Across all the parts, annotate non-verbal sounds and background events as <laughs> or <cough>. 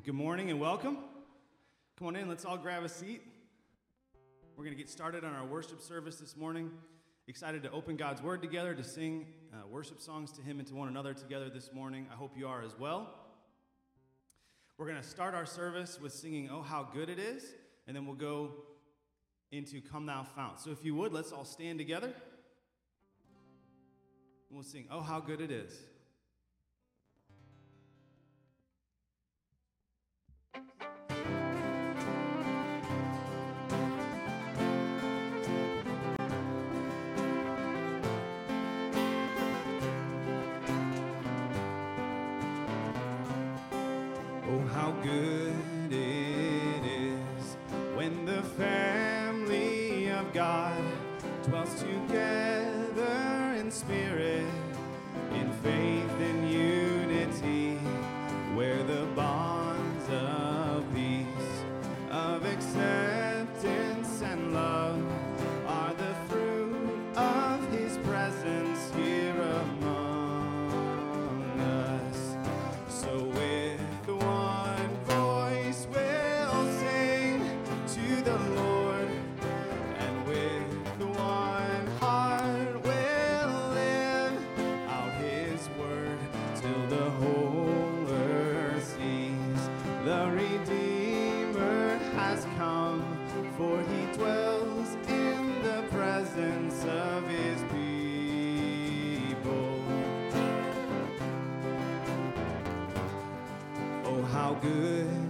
Well, good morning and welcome. Come on in, let's all grab a seat. We're going to get started on our worship service this morning. Excited to open God's Word together, to sing uh, worship songs to Him and to one another together this morning. I hope you are as well. We're going to start our service with singing Oh How Good It Is, and then we'll go into Come Thou Fount. So if you would, let's all stand together. We'll sing Oh How Good It Is. Good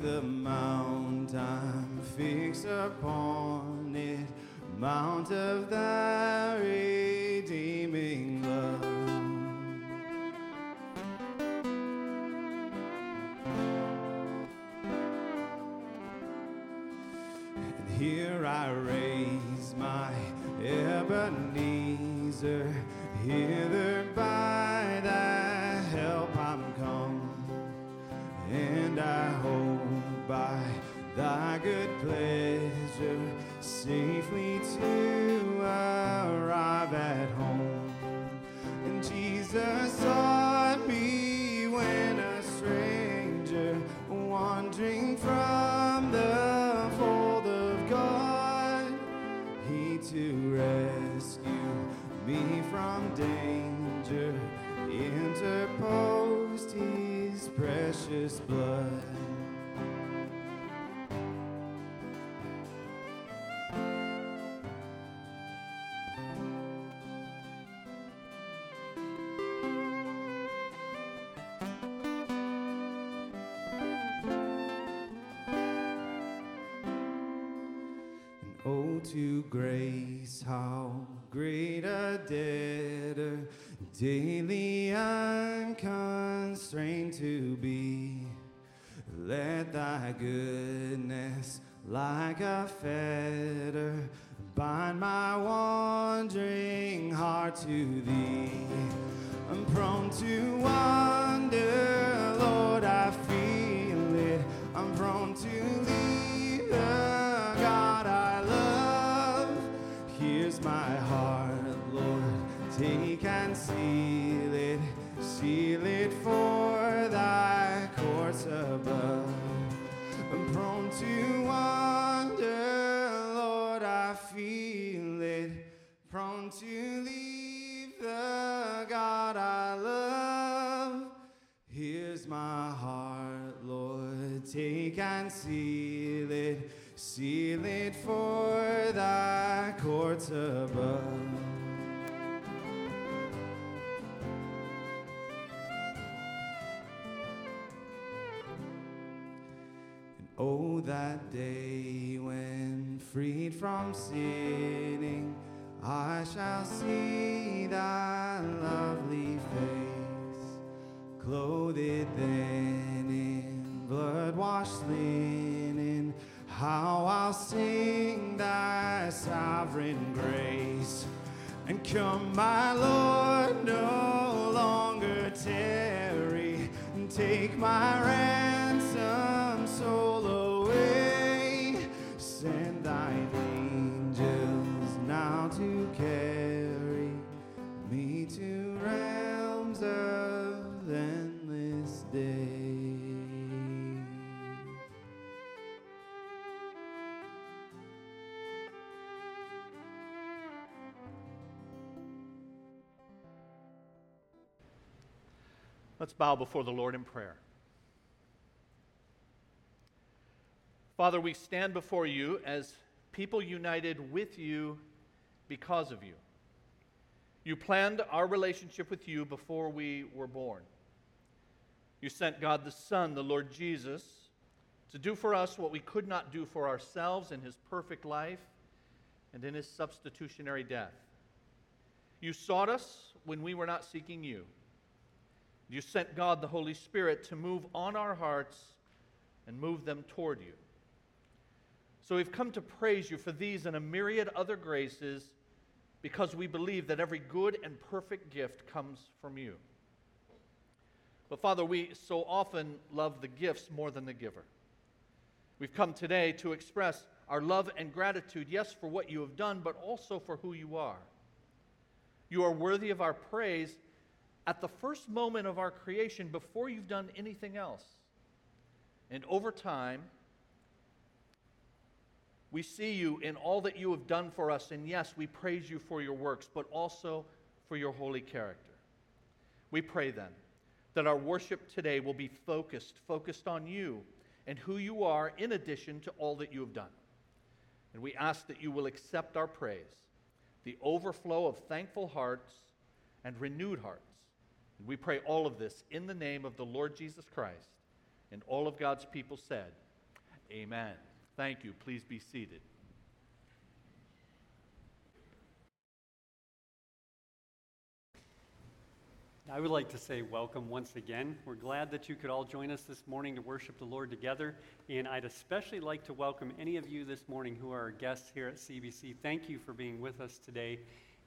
The mount I'm fixed upon it, mount of thy redeeming love. And here I raise my Ebenezer, hither by thy help I'm come, and I hope by thy good pleasure safely to arrive at home. And Jesus sought me when a stranger wandering from the fold of God, he to rescue me from danger interposed his precious blood. To grace, how great a debtor daily I'm constrained to be. Let thy goodness, like a fetter, bind my wandering heart to thee. I'm prone to wander, Lord, I feel it. I'm prone to leave take and seal it, seal it for thy courts above. I'm prone to wander, Lord, I feel it, prone to leave the God I love. Here's my heart, Lord, take and seal it, seal it for thy courts above. Oh, that day when freed from sinning, I shall see thy lovely face, clothed then in blood washed linen. How I'll sing thy sovereign grace. And come, my Lord, no longer tarry. And take my ransom Let's bow before the Lord in prayer. Father, we stand before you as people united with you because of you. You planned our relationship with you before we were born. You sent God the Son, the Lord Jesus, to do for us what we could not do for ourselves in his perfect life and in his substitutionary death. You sought us when we were not seeking you. You sent God the Holy Spirit to move on our hearts and move them toward you. So we've come to praise you for these and a myriad other graces because we believe that every good and perfect gift comes from you. But Father, we so often love the gifts more than the giver. We've come today to express our love and gratitude, yes, for what you have done, but also for who you are. You are worthy of our praise at the first moment of our creation before you've done anything else. And over time, we see you in all that you have done for us, and yes, we praise you for your works, but also for your holy character. We pray then that our worship today will be focused, focused on you and who you are in addition to all that you have done. And we ask that you will accept our praise, the overflow of thankful hearts and renewed hearts. We pray all of this in the name of the Lord Jesus Christ. And all of God's people said, Amen. Thank you. Please be seated. I would like to say welcome once again. We're glad that you could all join us this morning to worship the Lord together. And I'd especially like to welcome any of you this morning who are our guests here at CBC. Thank you for being with us today.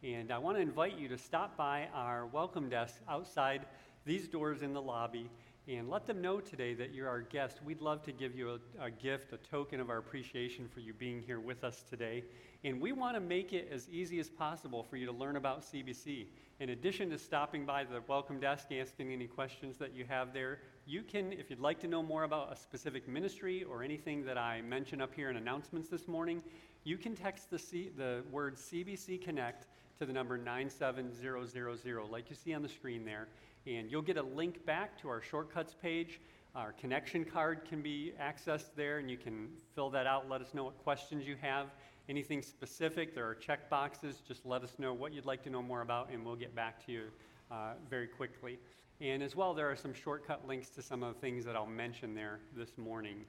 And I want to invite you to stop by our welcome desk outside these doors in the lobby and let them know today that you're our guest. We'd love to give you a, a, gift, a token of our appreciation for you being here with us today. And we want to make it as easy as possible for you to learn about CBC. In addition to stopping by the welcome desk, asking any questions that you have there, you can, if you'd like to know more about a specific ministry or anything that I mention up here in announcements this morning, you can text the, C, the word CBC Connect to the number 97000, like you see on the screen there. And you'll get a link back to our shortcuts page. Our connection card can be accessed there, and you can fill that out. Let us know what questions you have anything specific, there are check boxes. Just let us know what you'd like to know more about, and we'll get back to you uh, very quickly. And as well, there are some shortcut links to some of the things that I'll mention there this morning.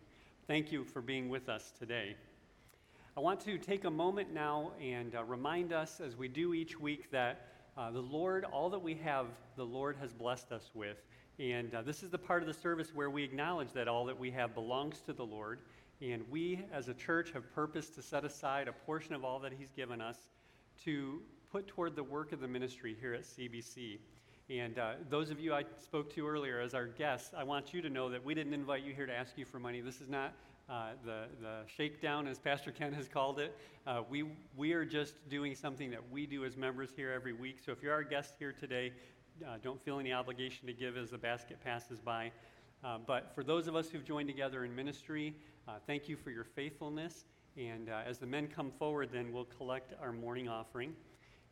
Thank you for being with us today. I want to take a moment now and uh, remind us, as we do each week, that uh, the Lord, all that we have, the Lord has blessed us with. And uh, this is the part of the service where we acknowledge that all that we have belongs to the Lord. And we as a church have purposed to set aside a portion of all that He's given us to put toward the work of the ministry here at CBC. And uh, those of you I spoke to earlier as our guests, I want you to know that we didn't invite you here to ask you for money. This is not uh, the, the shakedown, as Pastor Ken has called it. Uh, we, we are just doing something that we do as members here every week. So if you're our guest here today, uh, don't feel any obligation to give as the basket passes by. Uh, but for those of us who've joined together in ministry, uh, thank you for your faithfulness. And as the men come forward, then we'll collect our morning offering.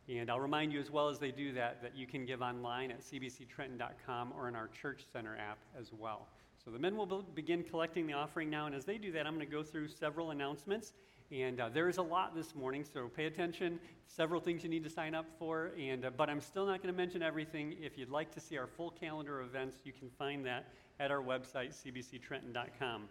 And I'll remind you as well as they do that, that you can give online at cbctrenton.com or in our Church Center app as well. So the men will be- begin collecting the offering now. And as they do that, I'm going to go through several announcements. And uh, there is a lot this morning, so pay attention. Several things you need to sign up for, and uh, but I'm still not going to mention everything. If you'd like to see our full calendar of events, you can find that at our website, cbctrenton.com.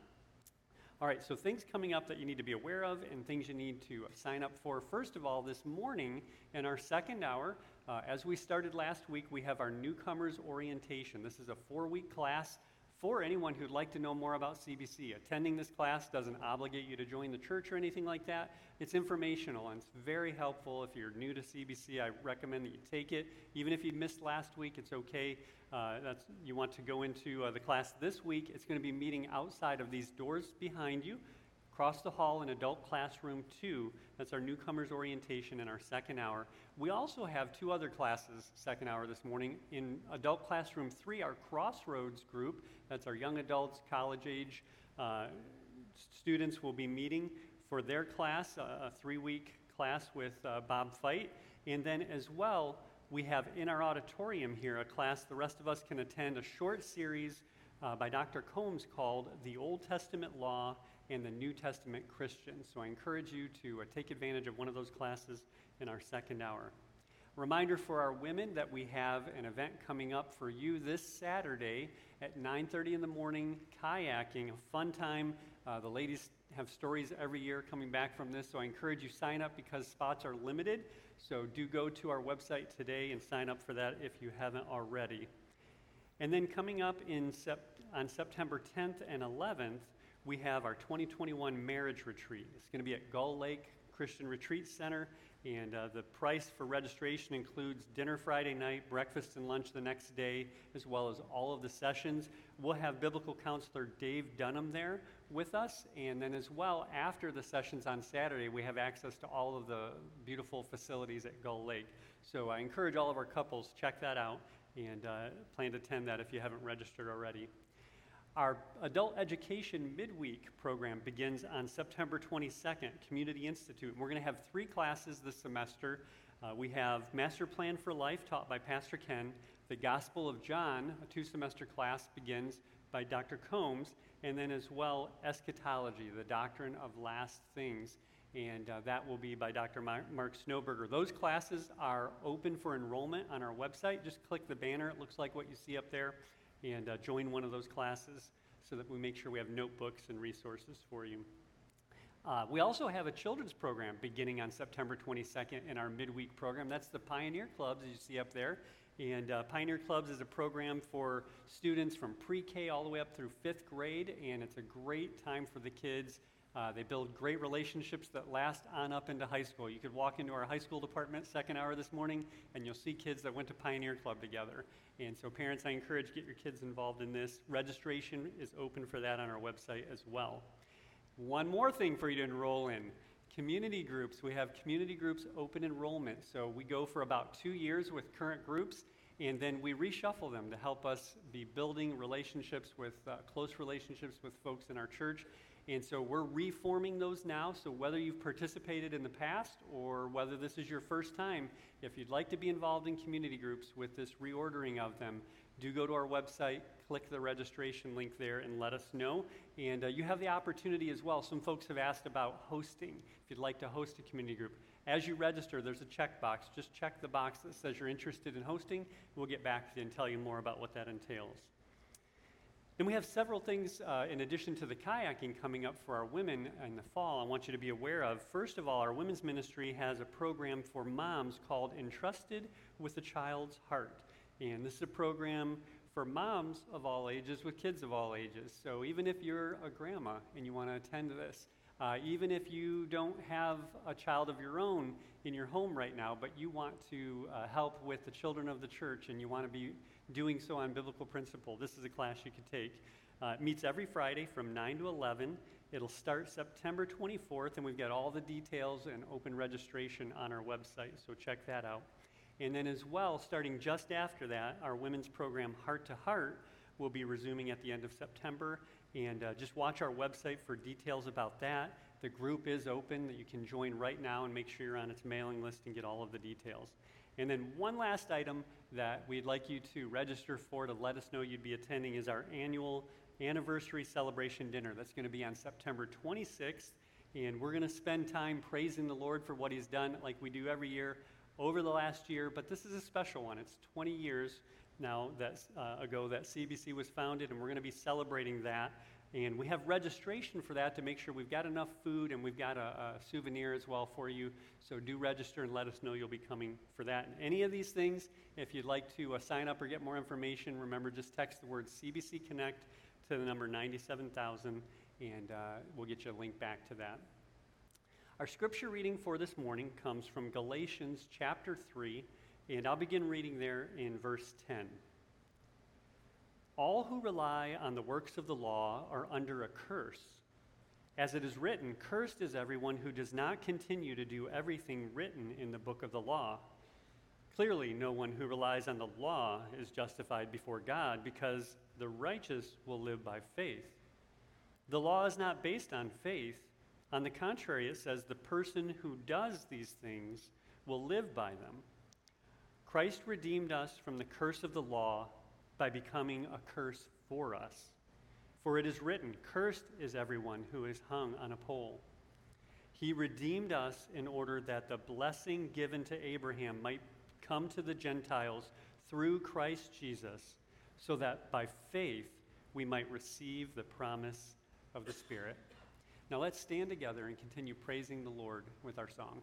All right, so things coming up that you need to be aware of and things you need to sign up for. First of all, this morning in our second hour, uh, as we started last week, we have our newcomers orientation. This is a four week class for anyone who'd like to know more about CBC. Attending this class doesn't obligate you to join the church or anything like that. It's informational and it's very helpful. If you're new to CBC, I recommend that you take it. Even if you missed last week, it's okay. Uh, that's, you want to go into uh, the class this week. It's going to be meeting outside of these doors behind you, across the hall in adult classroom two. That's our newcomers orientation in our second hour. We also have two other classes, second hour this morning. In adult classroom three, our Crossroads group, that's our young adults, college age uh, students, will be meeting for their class, a three week class with uh, Bob Fight. And then as well, we have in our auditorium here a class the rest of us can attend a short series uh, by Dr. Combs called The Old Testament Law and the New Testament Christian. So I encourage you to uh, take advantage of one of those classes in our second hour. Reminder for our women that we have an event coming up for you this Saturday at 9:30 in the morning, kayaking, a fun time. Uh, the ladies have stories every year coming back from this, so I encourage you sign up because spots are limited. So do go to our website today and sign up for that if you haven't already. And then coming up in sep- on September 10th and 11th, we have our 2021 marriage retreat. It's going to be at Gull Lake Christian Retreat Center, and uh, the price for registration includes dinner Friday night, breakfast and lunch the next day, as well as all of the sessions. We'll have biblical counselor Dave Dunham there with us. And then, as well, after the sessions on Saturday, we have access to all of the beautiful facilities at Gull Lake. So I encourage all of our couples check that out and uh, plan to attend that if you haven't registered already. Our adult education midweek program begins on September 22nd, Community Institute. We're going to have three classes this semester. Uh, we have Master Plan for Life taught by Pastor Ken. The Gospel of John, a two semester class, begins by Dr. Combs. And then, as well, Eschatology, the doctrine of last things. And uh, that will be by Dr. Mark Snoeberger. Those classes are open for enrollment on our website. Just click the banner, it looks like what you see up there and uh, join one of those classes so that we make sure we have notebooks and resources for you. Uh, we also have a children's program beginning on September 22nd in our midweek program. That's the Pioneer Clubs, as you see up there. And uh, Pioneer Clubs is a program for students from pre K all the way up through fifth grade, and it's a great time for the kids uh, they build great relationships that last on up into high school. You could walk into our high school department second hour this morning, and you'll see kids that went to Pioneer Club together. And so, parents, I encourage get your kids involved in this. Registration is open for that on our website as well. One more thing for you to enroll in community groups. We have community groups open enrollment. So we go for about two years with current groups, and then we reshuffle them to help us be building relationships with uh, close relationships with folks in our church and so we're reforming those now. So whether you've participated in the past or whether this is your first time, if you'd like to be involved in community groups with this reordering of them, do go to our website, click the registration link there, and let us know. And uh, you have the opportunity as well. Some folks have asked about hosting, if you'd like to host a community group. As you register, there's a checkbox. Just check the box that says you're interested in hosting. We'll get back to you and tell you more about what that entails. And we have several things uh, in addition to the kayaking coming up for our women in the fall I want you to be aware of. First of all, our women's ministry has a program for moms called Entrusted with a Child's Heart. And this is a program for moms of all ages with kids of all ages. So even if you're a grandma and you want to attend this, uh, even if you don't have a child of your own in your home right now, but you want to uh, help with the children of the church and you want to be doing so on biblical principle. This is a class you could take. Uh, it meets every Friday from 9 to 11. It'll start September 24th, and we've got all the details and open registration on our website, so check that out. And then, as well, starting just after that, our women's program, Heart to Heart, will be resuming at the end of September. And uh, just watch our website for details about that. The group is open that you can join right now and make sure you're on its mailing list and get all of the details. And then, one last item that we'd like you to register for to let us know you'd be attending is our annual anniversary celebration dinner. That's going to be on September 26th. And we're going to spend time praising the Lord for what He's done, like we do every year over the last year. But this is a special one. It's 20 years now that, uh, ago that CBC was founded, and we're going to be celebrating that. And we have registration for that to make sure we've got enough food and we've got a, a, souvenir as well for you. So do register and let us know you'll be coming for that. And any of these things, if you'd like to uh, sign up or get more information, remember just text the word CBC Connect to the number 97000 and uh, we'll get you a link back to that. Our scripture reading for this morning comes from Galatians chapter 3, and I'll begin reading there in verse 10. All who rely on the works of the law are under a curse. As it is written, Cursed is everyone who does not continue to do everything written in the book of the law. Clearly, no one who relies on the law is justified before God because the righteous will live by faith. The law is not based on faith. On the contrary, it says the person who does these things will live by them. Christ redeemed us from the curse of the law by becoming a curse for us. For it is written, Cursed is everyone who is hung on a pole. He redeemed us in order that the blessing given to Abraham might come to the Gentiles through Christ Jesus, so that by faith we might receive the promise of the Spirit. Now let's stand together and continue praising the Lord with our song.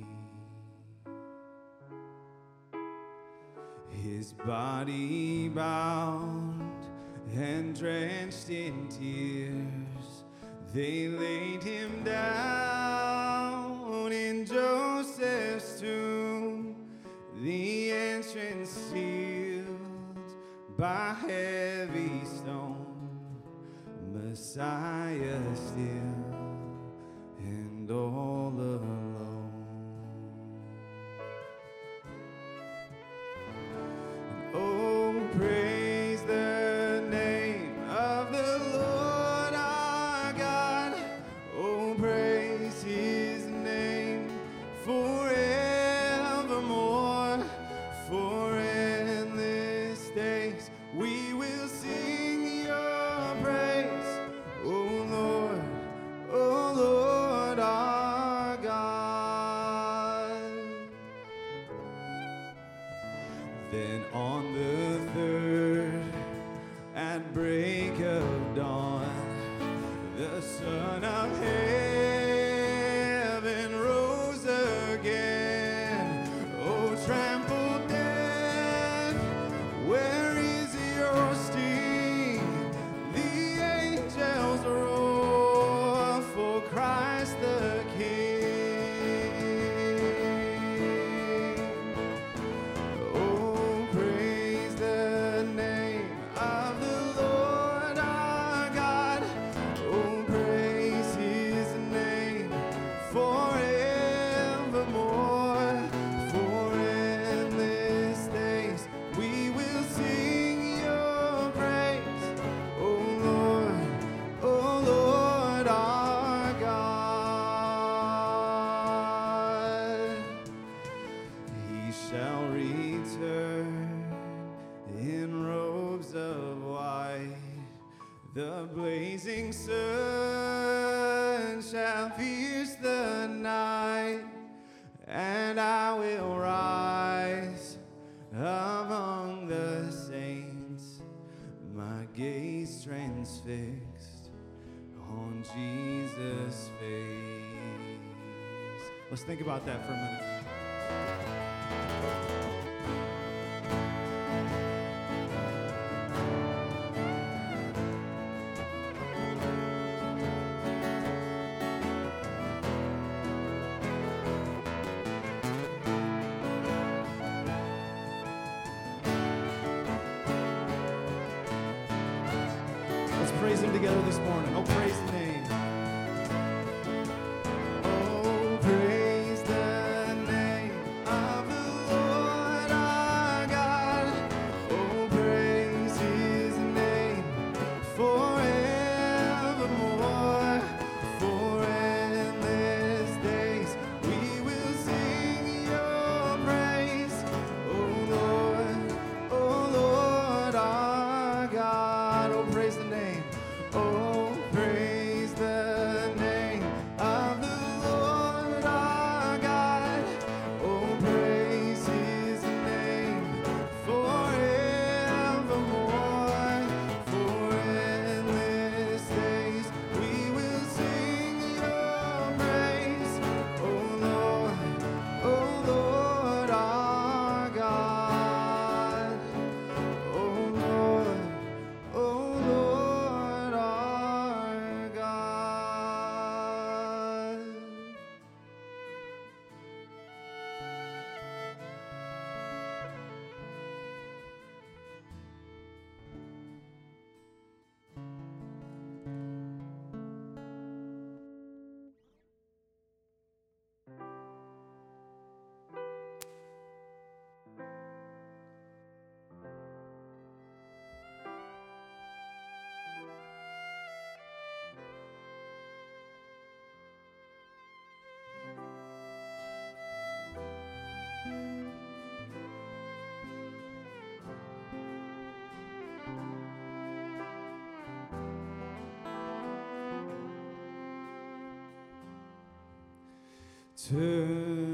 his body bound and drenched in tears, they laid him down in Joseph's tomb, the entrance sealed by heavy stone, Messiah still, and all of sun shall pierce the night, and I will rise among the saints, my gaze transfixed on Jesus' face. Let's think about that for a minute. To.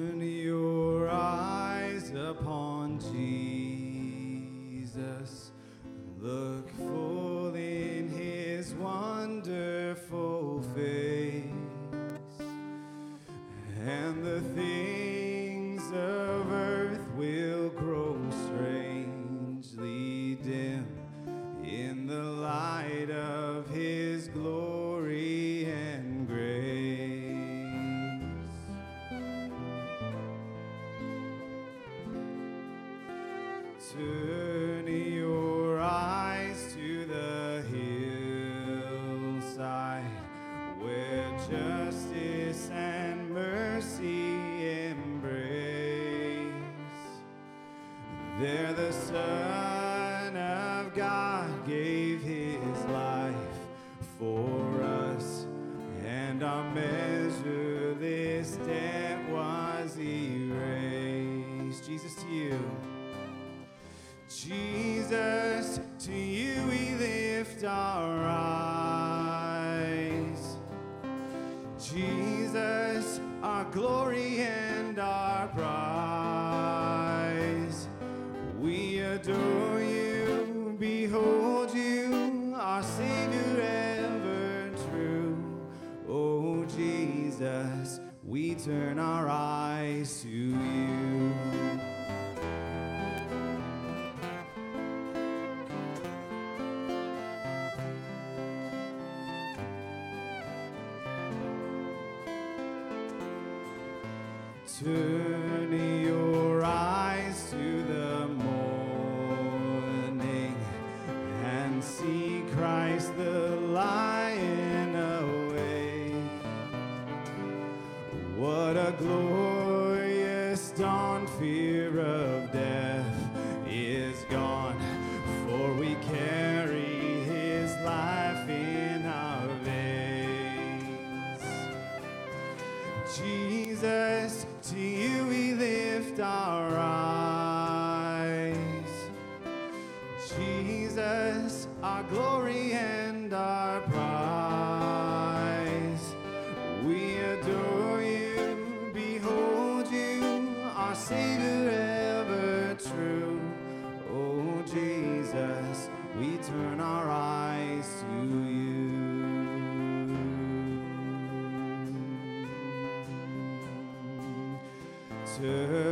to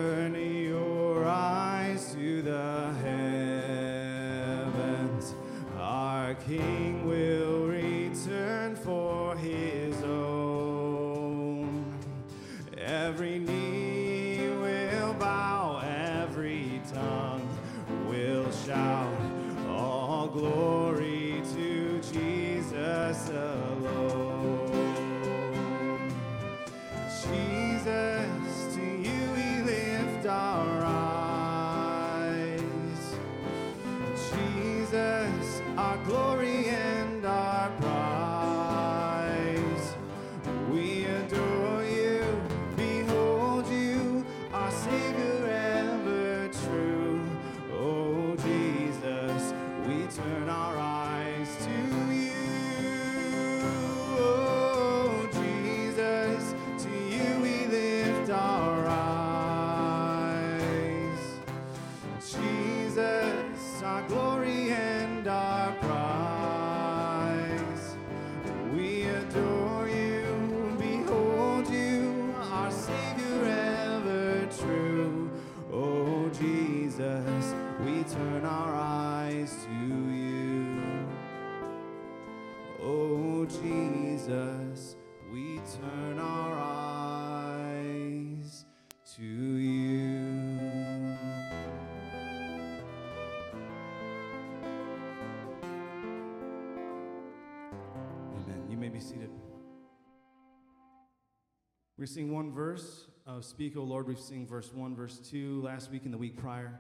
We sing one verse of Speak, O Lord. We've sing verse 1, verse 2 last week and the week prior.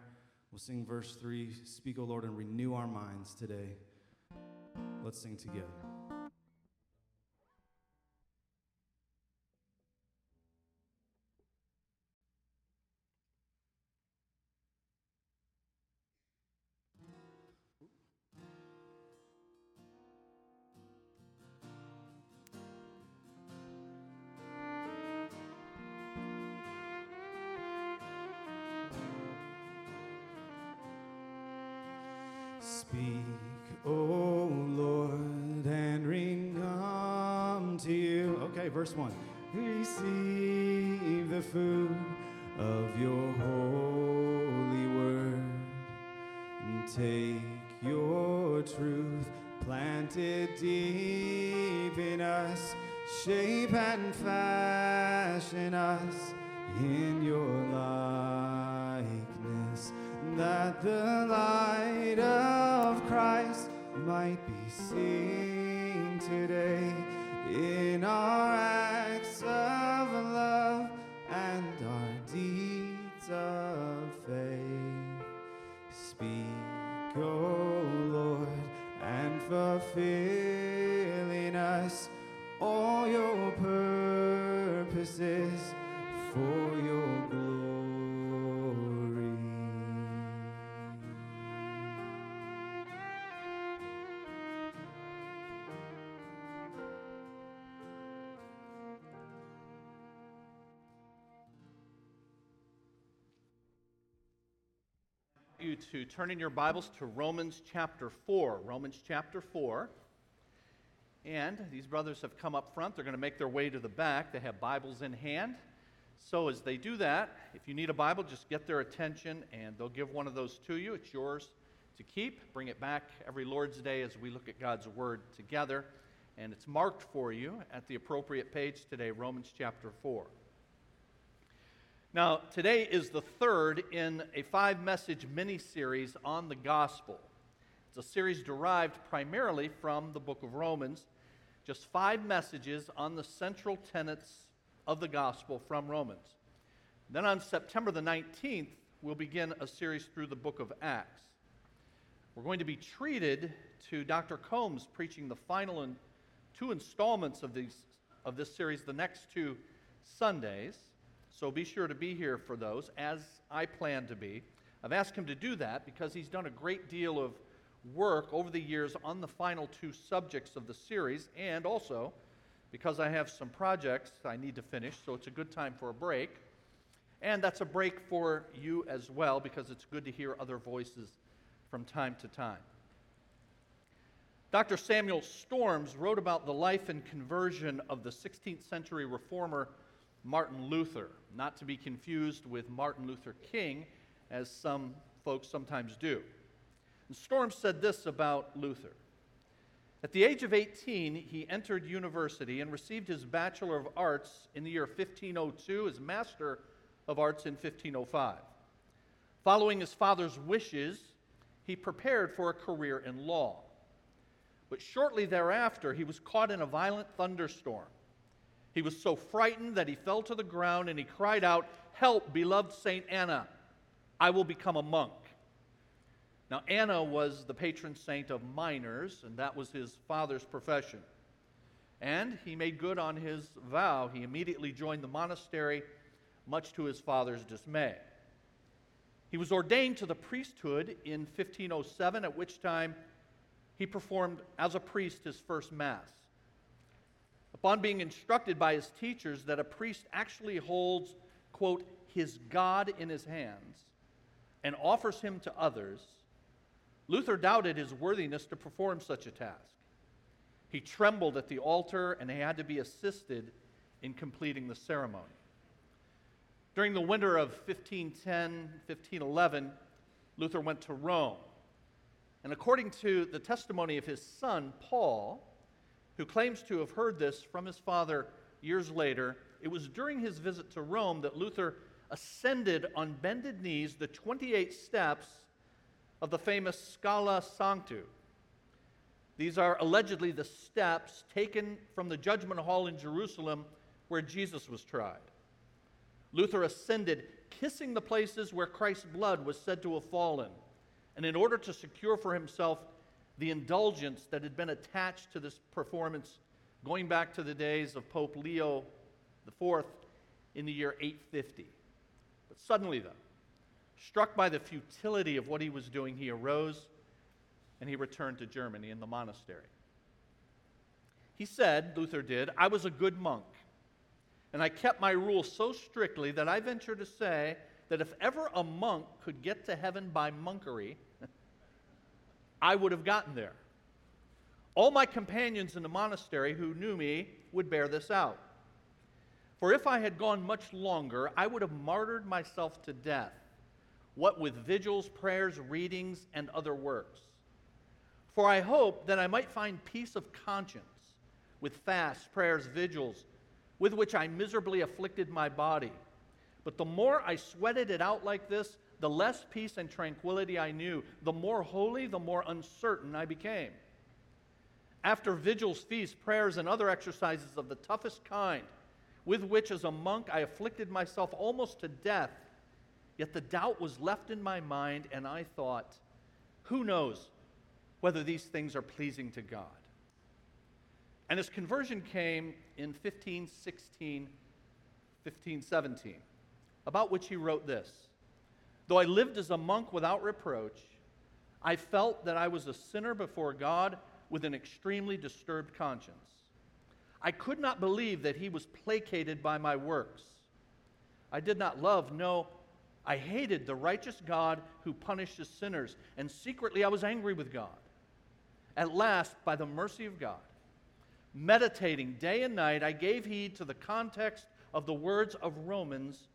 We'll sing verse 3, Speak, O Lord, and renew our minds today. Let's sing together. Speak, O Lord, and ring to you. Okay, verse 1. Receive the food of your holy word and take your truth planted deep in us, shape and fashion us in your likeness, that the light seen today in our acts of love and our deeds of faith. Speak, O Lord, and fulfill turn in your Bibles to Romans chapter 4. Romans chapter 4. And these brothers have come up front. They're going to make their way to the back. They have Bibles in hand. So as they do that, if you need a Bible, just get their attention and they'll give one of those to you. It's yours to keep. Bring it back every Lord's Day as we look at God's Word together. And it's marked for you at the appropriate page today, Romans chapter 4. Now, today is the third in a five message mini series on the gospel. It's a series derived primarily from the book of Romans, just five messages on the central tenets of the gospel from Romans. Then on September the 19th, we'll begin a series through the book of Acts. We're going to be treated to Dr. Combs preaching the final and two installments of, these, of this series the next two Sundays. So be sure to be here for those, as I plan to be. I've asked him to do that because he's done a great deal of work over the years on the final two subjects of the series, and also because I have some projects I need to finish, so it's a good time for a break. And that's a break for you as well because it's good to hear other voices from time to time. Dr. Samuel Storms wrote about the life and conversion of the 16th century reformer Martin Luther, not to be confused with Martin Luther King, as some folks sometimes do. And Storm said this about Luther. At the age of 18, he entered university and received his Bachelor of Arts in the year 1502, his Master of Arts in 1505. Following his father's wishes, he prepared for a career in law. But shortly thereafter, he was caught in a violent thunderstorm he was so frightened that he fell to the ground and he cried out, Help, beloved Saint Anna, I will become a monk. Now, Anna was the patron saint of miners, and that was his father's profession. And he made good on his vow. He immediately joined the monastery, much to his father's dismay. He was ordained to the priesthood in 1507, at which time he performed as a priest his first Mass upon being instructed by his teachers that a priest actually holds, quote, his God in his hands and offers him to others, Luther doubted his worthiness to perform such a task. He trembled at the altar and he had to be assisted in completing the ceremony. During the winter of 1510 1511, Luther went to Rome. And according to the testimony of his son, Paul, who claims to have heard this from his father years later. It was during his visit to Rome that Luther ascended on bended knees the 28 steps of the famous Scala Sancta. These are allegedly the steps taken from the judgment hall in Jerusalem where Jesus was tried. Luther ascended, kissing the places where Christ's blood was said to have fallen, and in order to secure for himself the indulgence that had been attached to this performance going back to the days of Pope Leo IV in the year 850. But suddenly, though, struck by the futility of what he was doing, he arose and he returned to Germany in the monastery. He said, Luther did, I was a good monk, and I kept my rules so strictly that I venture to say that if ever a monk could get to heaven by monkery, I would have gotten there. All my companions in the monastery who knew me would bear this out. For if I had gone much longer, I would have martyred myself to death, what with vigils, prayers, readings, and other works. For I hoped that I might find peace of conscience with fasts, prayers, vigils, with which I miserably afflicted my body. But the more I sweated it out like this, the less peace and tranquility I knew. The more holy, the more uncertain I became. After vigils, feasts, prayers, and other exercises of the toughest kind, with which as a monk I afflicted myself almost to death, yet the doubt was left in my mind, and I thought, who knows whether these things are pleasing to God? And his conversion came in 1516, 1517, about which he wrote this Though I lived as a monk without reproach, I felt that I was a sinner before God with an extremely disturbed conscience. I could not believe that he was placated by my works. I did not love, no, I hated the righteous God who punishes sinners, and secretly I was angry with God. At last, by the mercy of God, meditating day and night, I gave heed to the context of the words of Romans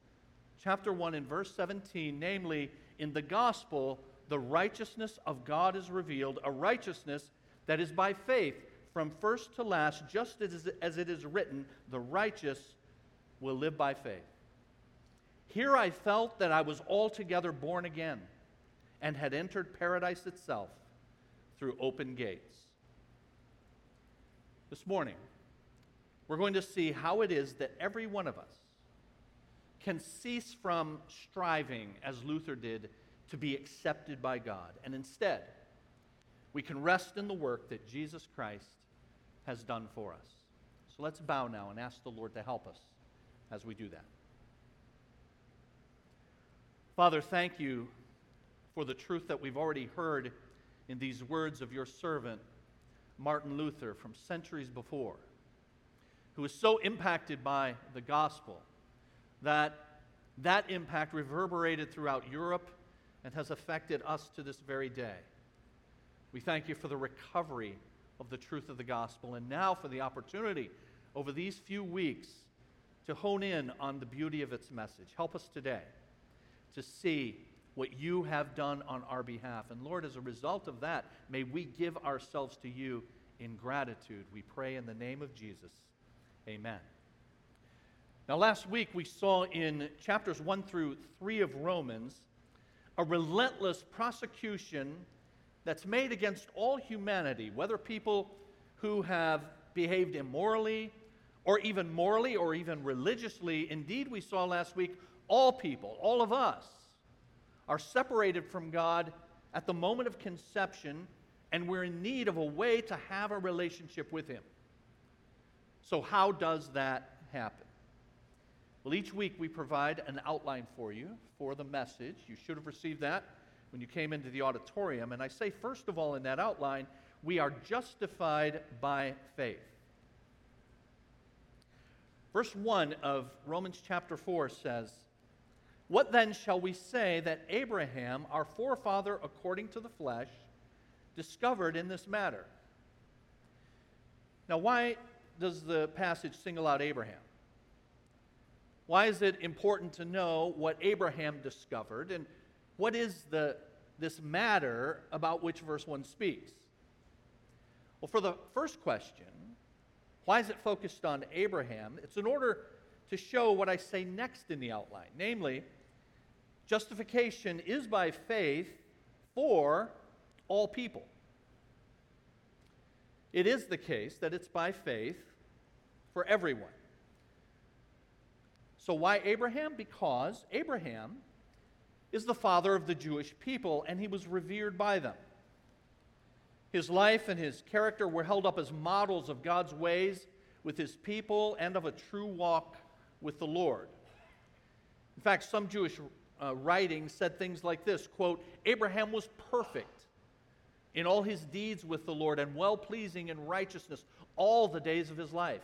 chapter 1 and verse 17, namely, in the gospel, the righteousness of God is revealed, a righteousness that is by faith from first to last, just as, as it is written, the righteous will live by faith. Here I felt that I was altogether born again and had entered paradise itself through open gates. This morning, we're going to see how it is that every one of us can cease from striving, as Luther did, to be accepted by God. And instead, we can rest in the work that Jesus Christ has done for us. So let's bow now and ask the Lord to help us as we do that. Father, thank you for the truth that we've already heard in these words of your servant, Martin Luther, from centuries before, who was so impacted by the gospel that that impact reverberated throughout Europe and has affected us to this very day. We thank you for the recovery of the truth of the gospel and now for the opportunity over these few weeks to hone in on the beauty of its message. Help us today to see what you have done on our behalf. And Lord, as a result of that, may we give ourselves to you in gratitude. We pray in the name of Jesus. Amen. Now, last week we saw in chapters 1 through 3 of Romans a relentless prosecution that's made against all humanity, whether people who have behaved immorally or even morally or even religiously. Indeed, we saw last week all people, all of us, are separated from God at the moment of conception, and we're in need of a way to have a relationship with Him. So, how does that happen? Well, each week we provide an outline for you for the message. You should have received that when you came into the auditorium. And I say, first of all, in that outline, we are justified by faith. Verse 1 of Romans chapter 4 says, What then shall we say that Abraham, our forefather according to the flesh, discovered in this matter? Now, why does the passage single out Abraham? Why is it important to know what Abraham discovered and what is the, this matter about which verse 1 speaks? Well, for the first question, why is it focused on Abraham? It's in order to show what I say next in the outline. Namely, justification is by faith for all people. It is the case that it's by faith for everyone. So, why Abraham? Because Abraham is the father of the Jewish people, and he was revered by them. His life and his character were held up as models of God's ways with his people and of a true walk with the Lord. In fact, some Jewish uh, writings said things like this quote, Abraham was perfect in all his deeds with the Lord and well pleasing in righteousness all the days of his life.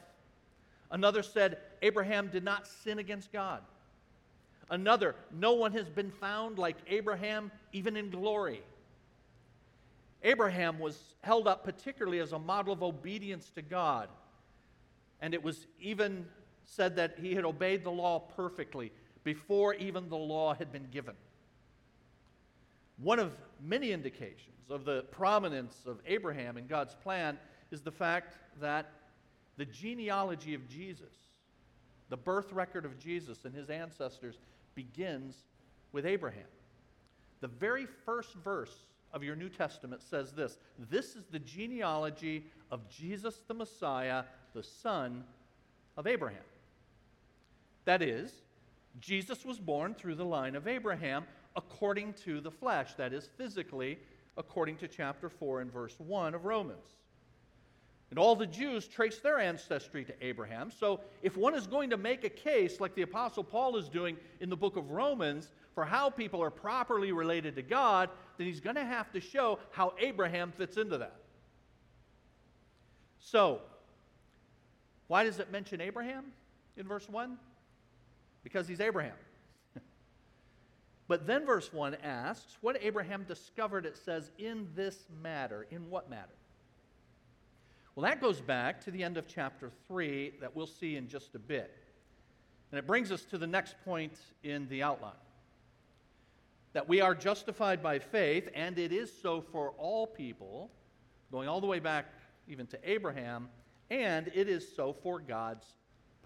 Another said, Abraham did not sin against God. Another, no one has been found like Abraham, even in glory. Abraham was held up particularly as a model of obedience to God. And it was even said that he had obeyed the law perfectly before even the law had been given. One of many indications of the prominence of Abraham in God's plan is the fact that the genealogy of Jesus, the birth record of Jesus and his ancestors, begins with Abraham. the very first verse of your New Testament says this This is the genealogy of Jesus the Messiah, the son of Abraham. That is, Jesus was born through the line of Abraham according to the flesh, that is, physically, according to chapter 4 and verse 1 of Romans. And all the Jews trace their ancestry to Abraham. So if one is going to make a case, like the Apostle Paul is doing in the book of Romans, for how people are properly related to God, then he's going to have to show how Abraham fits into that. So, why does it mention Abraham in verse 1? Because he's Abraham. <laughs> but then verse 1 asks, What Abraham discovered, it says, in this matter. In what matter? Well, that goes back to the end of chapter 3 that we'll see in just a bit. And it brings us to the next point in the outline that we are justified by faith, and it is so for all people, going all the way back even to Abraham, and it is so for God's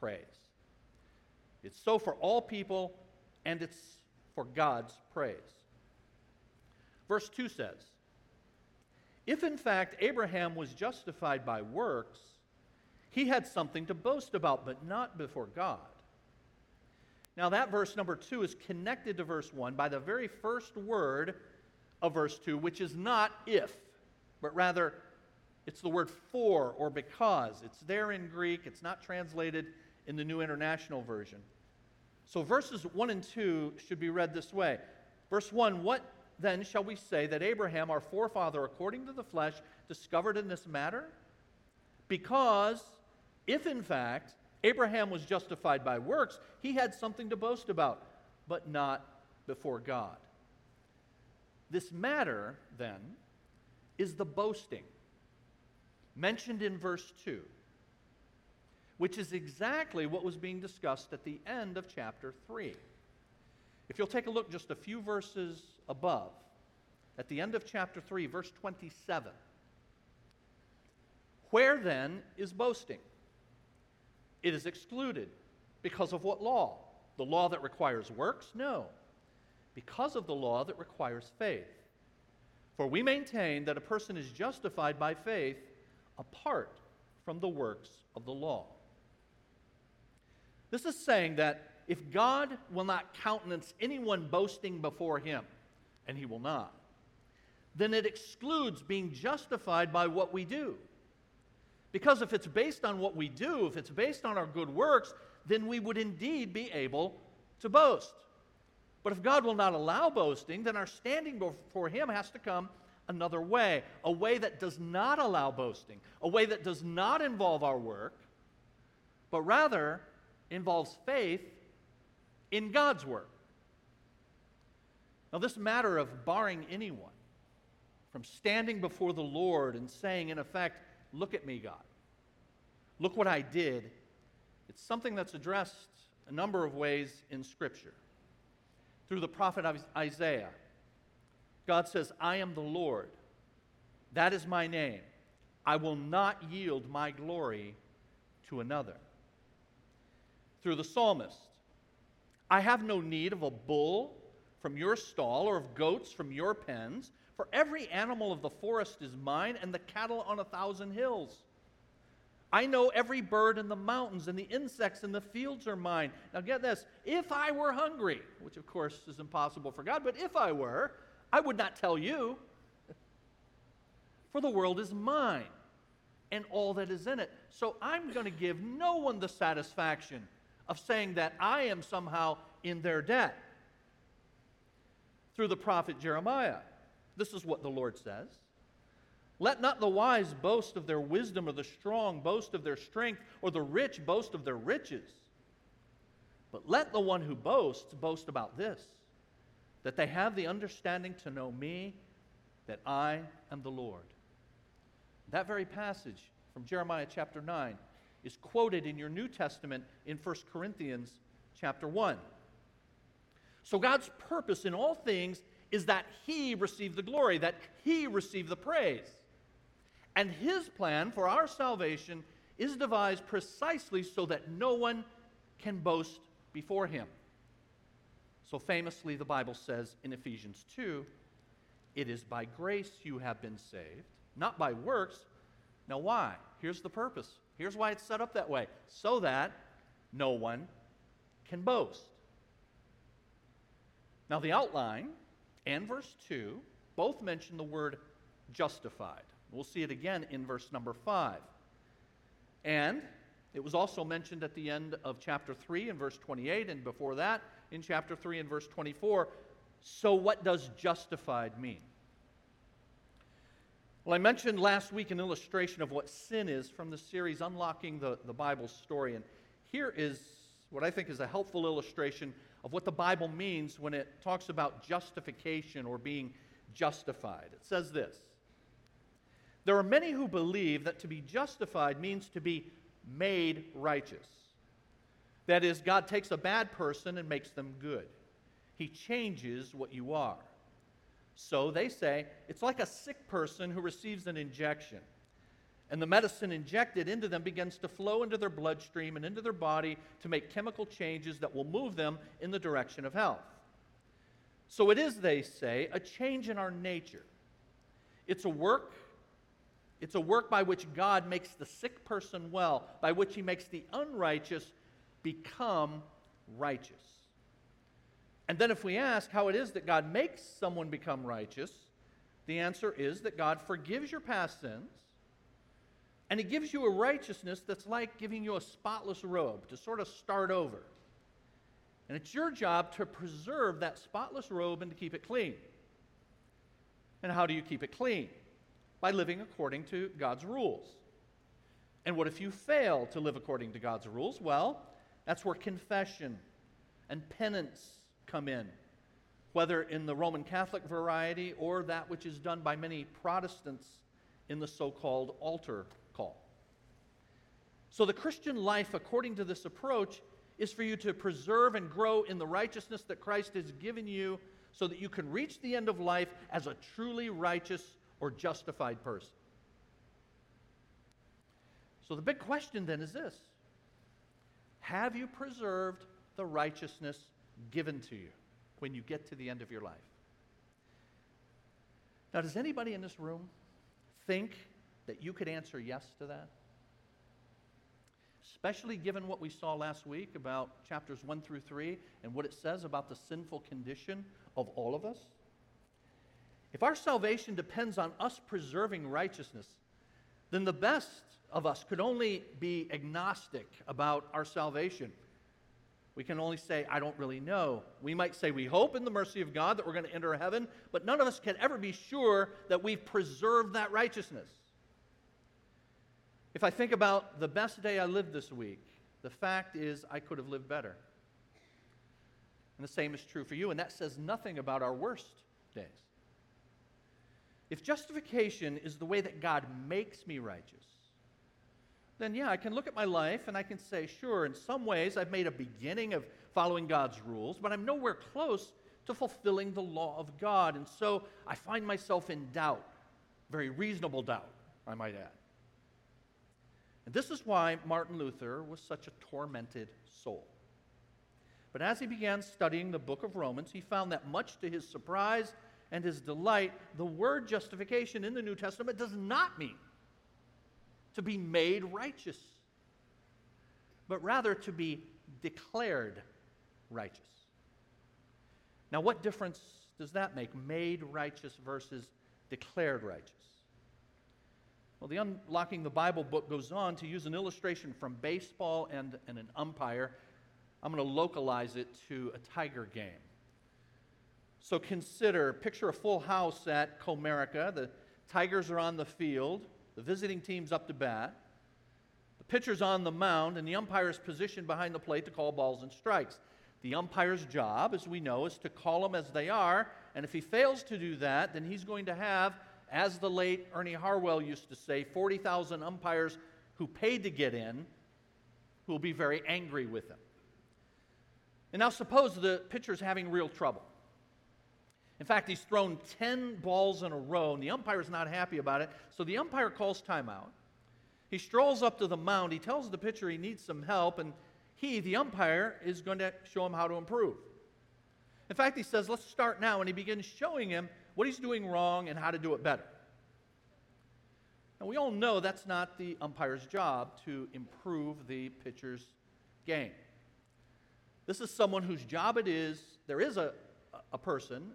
praise. It's so for all people, and it's for God's praise. Verse 2 says, if in fact Abraham was justified by works, he had something to boast about, but not before God. Now, that verse number two is connected to verse one by the very first word of verse two, which is not if, but rather it's the word for or because. It's there in Greek, it's not translated in the New International Version. So, verses one and two should be read this way. Verse one, what then shall we say that Abraham, our forefather according to the flesh, discovered in this matter? Because if in fact Abraham was justified by works, he had something to boast about, but not before God. This matter, then, is the boasting mentioned in verse 2, which is exactly what was being discussed at the end of chapter 3. If you'll take a look just a few verses above, at the end of chapter 3, verse 27. Where then is boasting? It is excluded. Because of what law? The law that requires works? No. Because of the law that requires faith. For we maintain that a person is justified by faith apart from the works of the law. This is saying that if God will not countenance anyone boasting before him, and he will not, then it excludes being justified by what we do. Because if it's based on what we do, if it's based on our good works, then we would indeed be able to boast. But if God will not allow boasting, then our standing before Him has to come another way a way that does not allow boasting, a way that does not involve our work, but rather involves faith in God's work. Now, this matter of barring anyone from standing before the Lord and saying, in effect, Look at me, God. Look what I did. It's something that's addressed a number of ways in Scripture. Through the prophet Isaiah, God says, I am the Lord. That is my name. I will not yield my glory to another. Through the psalmist, I have no need of a bull from your stall or of goats from your pens. For every animal of the forest is mine, and the cattle on a thousand hills. I know every bird in the mountains, and the insects in the fields are mine. Now, get this if I were hungry, which of course is impossible for God, but if I were, I would not tell you. For the world is mine, and all that is in it. So I'm going to give no one the satisfaction of saying that I am somehow in their debt. Through the prophet Jeremiah. This is what the Lord says Let not the wise boast of their wisdom, or the strong boast of their strength, or the rich boast of their riches. But let the one who boasts boast about this that they have the understanding to know me, that I am the Lord. That very passage from Jeremiah chapter 9 is quoted in your New Testament in 1 Corinthians chapter 1. So God's purpose in all things is that he receive the glory, that he receive the praise. And his plan for our salvation is devised precisely so that no one can boast before him. So famously, the Bible says in Ephesians 2 it is by grace you have been saved, not by works. Now, why? Here's the purpose. Here's why it's set up that way so that no one can boast. Now, the outline and verse 2 both mention the word justified. We'll see it again in verse number 5. And it was also mentioned at the end of chapter 3 in verse 28, and before that in chapter 3 and verse 24. So, what does justified mean? Well, I mentioned last week an illustration of what sin is from the series Unlocking the, the Bible Story. And here is what I think is a helpful illustration of what the Bible means when it talks about justification or being justified. It says this There are many who believe that to be justified means to be made righteous. That is, God takes a bad person and makes them good. He changes what you are. So they say it's like a sick person who receives an injection. And the medicine injected into them begins to flow into their bloodstream and into their body to make chemical changes that will move them in the direction of health. So it is, they say, a change in our nature. It's a work. It's a work by which God makes the sick person well, by which he makes the unrighteous become righteous. And then, if we ask how it is that God makes someone become righteous, the answer is that God forgives your past sins and He gives you a righteousness that's like giving you a spotless robe to sort of start over. And it's your job to preserve that spotless robe and to keep it clean. And how do you keep it clean? By living according to God's rules. And what if you fail to live according to God's rules? Well, that's where confession and penance come in, whether in the Roman Catholic variety or that which is done by many Protestants in the so called altar call. So, the Christian life, according to this approach, is for you to preserve and grow in the righteousness that Christ has given you so that you can reach the end of life as a truly righteous or justified person. So, the big question then is this Have you preserved the righteousness given to you when you get to the end of your life? Now, does anybody in this room think that you could answer yes to that? Especially given what we saw last week about chapters 1 through 3 and what it says about the sinful condition of all of us? If our salvation depends on us preserving righteousness, then the best of us could only be agnostic about our salvation. We can only say, I don't really know. We might say we hope in the mercy of God that we're going to enter heaven, but none of us can ever be sure that we've preserved that righteousness. If I think about the best day I lived this week, the fact is I could have lived better. And the same is true for you, and that says nothing about our worst days. If justification is the way that God makes me righteous, then yeah, I can look at my life and I can say, sure, in some ways I've made a beginning of following God's rules, but I'm nowhere close to fulfilling the law of God. And so I find myself in doubt, very reasonable doubt, I might add. And this is why Martin Luther was such a tormented soul. But as he began studying the book of Romans, he found that much to his surprise and his delight, the word justification in the New Testament does not mean to be made righteous, but rather to be declared righteous. Now, what difference does that make? Made righteous versus declared righteous. Well, the Unlocking the Bible book goes on to use an illustration from baseball and, and an umpire. I'm going to localize it to a tiger game. So consider, picture a full house at Comerica. The Tigers are on the field, the visiting team's up to bat. The pitcher's on the mound, and the umpire's positioned behind the plate to call balls and strikes. The umpire's job, as we know, is to call them as they are, and if he fails to do that, then he's going to have as the late Ernie Harwell used to say, 40,000 umpires who paid to get in who will be very angry with him. And now suppose the pitcher's having real trouble. In fact, he's thrown 10 balls in a row, and the umpire's not happy about it, so the umpire calls timeout. He strolls up to the mound. He tells the pitcher he needs some help, and he, the umpire, is going to show him how to improve. In fact, he says, let's start now, and he begins showing him what he's doing wrong and how to do it better. Now, we all know that's not the umpire's job to improve the pitcher's game. This is someone whose job it is, there is a, a person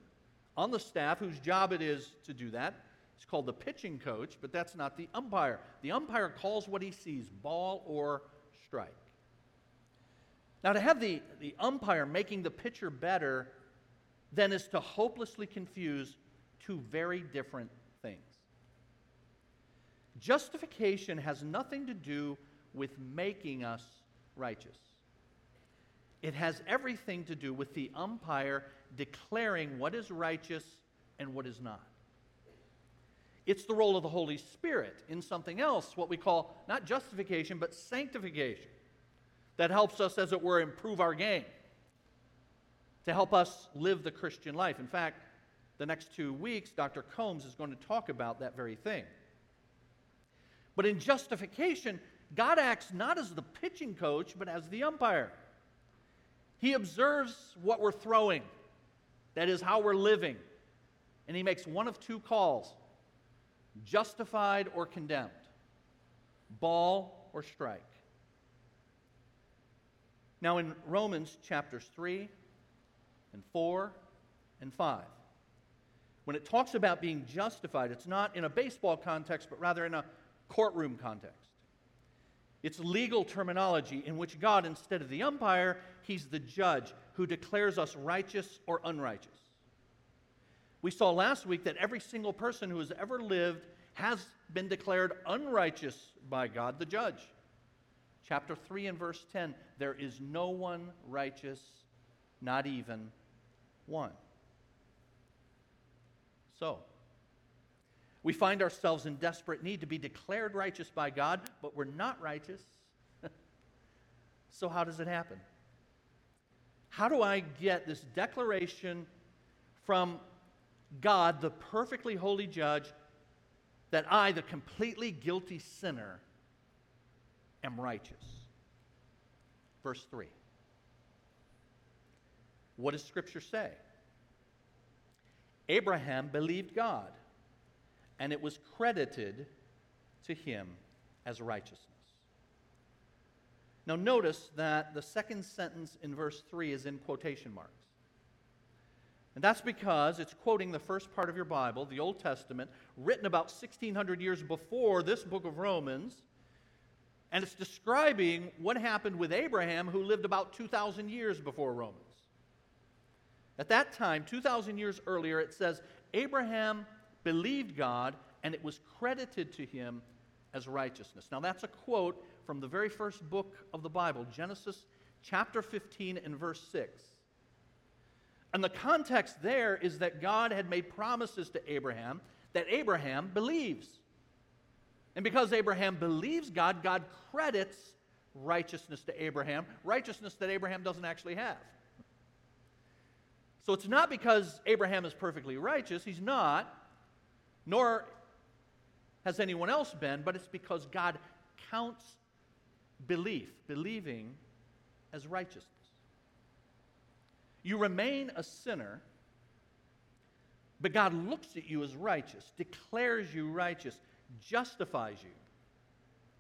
on the staff whose job it is to do that. It's called the pitching coach, but that's not the umpire. The umpire calls what he sees ball or strike. Now, to have the, the umpire making the pitcher better then is to hopelessly confuse two very different things. Justification has nothing to do with making us righteous. It has everything to do with the umpire declaring what is righteous and what is not. It's the role of the Holy Spirit in something else, what we call not justification, but sanctification, that helps us, as it were, improve our game, to help us live the Christian life. In fact, the next two weeks, Dr. Combs is going to talk about that very thing. But in justification, God acts not as the pitching coach, but as the umpire. He observes what we're throwing, that is, how we're living, and He makes one of two calls justified or condemned, ball or strike. Now, in Romans chapters 3 and 4 and 5, when it talks about being justified, it's not in a baseball context, but rather in a courtroom context. It's legal terminology in which God, instead of the umpire, he's the judge who declares us righteous or unrighteous. We saw last week that every single person who has ever lived has been declared unrighteous by God, the judge. Chapter 3 and verse 10 there is no one righteous, not even one. So, we find ourselves in desperate need to be declared righteous by God, but we're not righteous. <laughs> so, how does it happen? How do I get this declaration from God, the perfectly holy judge, that I, the completely guilty sinner, am righteous? Verse 3. What does Scripture say? Abraham believed God and it was credited to him as righteousness. Now, notice that the second sentence in verse 3 is in quotation marks. And that's because it's quoting the first part of your Bible, the Old Testament, written about 1600 years before this book of Romans. And it's describing what happened with Abraham, who lived about 2,000 years before Romans. At that time, 2,000 years earlier, it says, Abraham believed God, and it was credited to him as righteousness. Now, that's a quote from the very first book of the Bible, Genesis chapter 15 and verse 6. And the context there is that God had made promises to Abraham that Abraham believes. And because Abraham believes God, God credits righteousness to Abraham, righteousness that Abraham doesn't actually have. So it's not because Abraham is perfectly righteous, he's not nor has anyone else been, but it's because God counts belief, believing, as righteousness. You remain a sinner, but God looks at you as righteous, declares you righteous, justifies you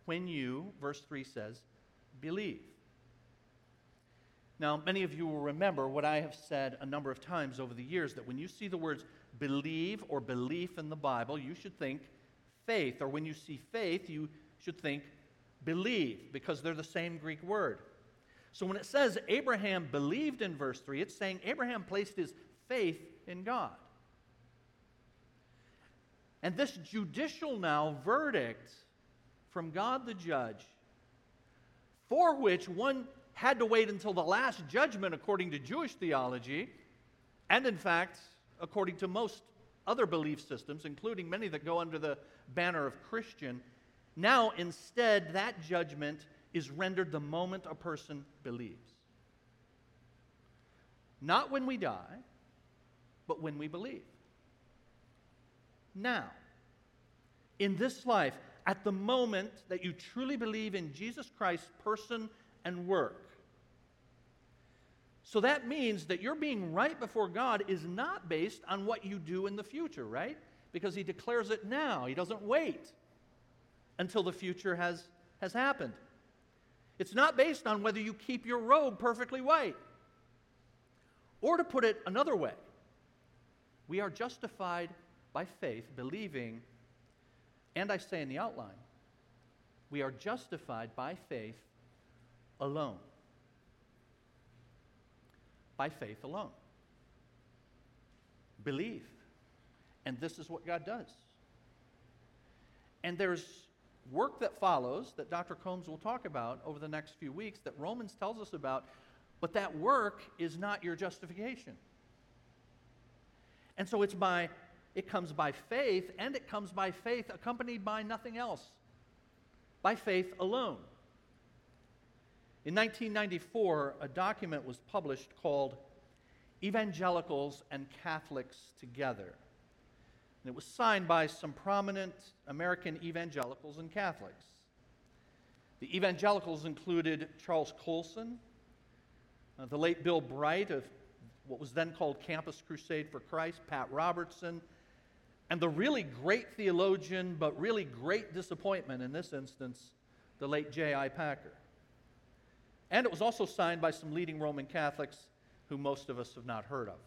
when you, verse 3 says, believe. Now, many of you will remember what I have said a number of times over the years that when you see the words believe or belief in the Bible, you should think faith. Or when you see faith, you should think believe, because they're the same Greek word. So when it says Abraham believed in verse 3, it's saying Abraham placed his faith in God. And this judicial now verdict from God the judge, for which one had to wait until the last judgment according to Jewish theology, and in fact, according to most other belief systems, including many that go under the banner of Christian. Now, instead, that judgment is rendered the moment a person believes. Not when we die, but when we believe. Now, in this life, at the moment that you truly believe in Jesus Christ's person and work, So that means that your being right before God is not based on what you do in the future, right? Because He declares it now. He doesn't wait until the future has, has happened. It's not based on whether you keep your robe perfectly white. Or to put it another way, we are justified by faith, believing, and I say in the outline, we are justified by faith alone by faith alone. Believe. And this is what God does. And there's work that follows that Dr. Combs will talk about over the next few weeks that Romans tells us about, but that work is not your justification. And so it's by it comes by faith and it comes by faith accompanied by nothing else. By faith alone. In 1994, a document was published called Evangelicals and Catholics Together. And it was signed by some prominent American evangelicals and Catholics. The evangelicals included Charles Colson, uh, the late Bill Bright of what was then called Campus Crusade for Christ, Pat Robertson, and the really great theologian, but really great disappointment in this instance, the late J.I. Packer. And it was also signed by some leading Roman Catholics who most of us have not heard of.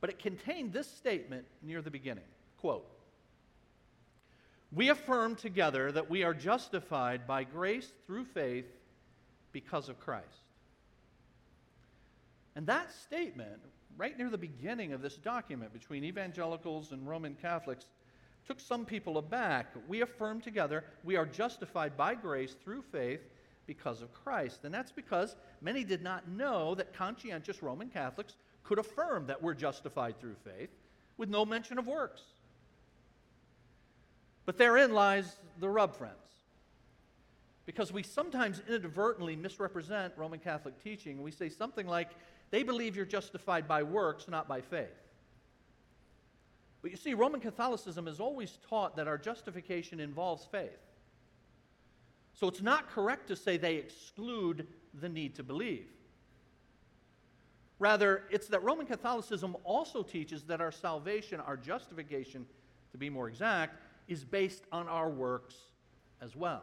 But it contained this statement near the beginning quote, We affirm together that we are justified by grace through faith because of Christ. And that statement, right near the beginning of this document between evangelicals and Roman Catholics, took some people aback. We affirm together we are justified by grace through faith because of Christ. And that's because many did not know that conscientious Roman Catholics could affirm that we're justified through faith with no mention of works. But therein lies the rub, friends. Because we sometimes inadvertently misrepresent Roman Catholic teaching. We say something like, they believe you're justified by works, not by faith. But you see, Roman Catholicism has always taught that our justification involves faith. So it's not correct to say they exclude the need to believe. Rather, it's that Roman Catholicism also teaches that our salvation, our justification, to be more exact, is based on our works as well.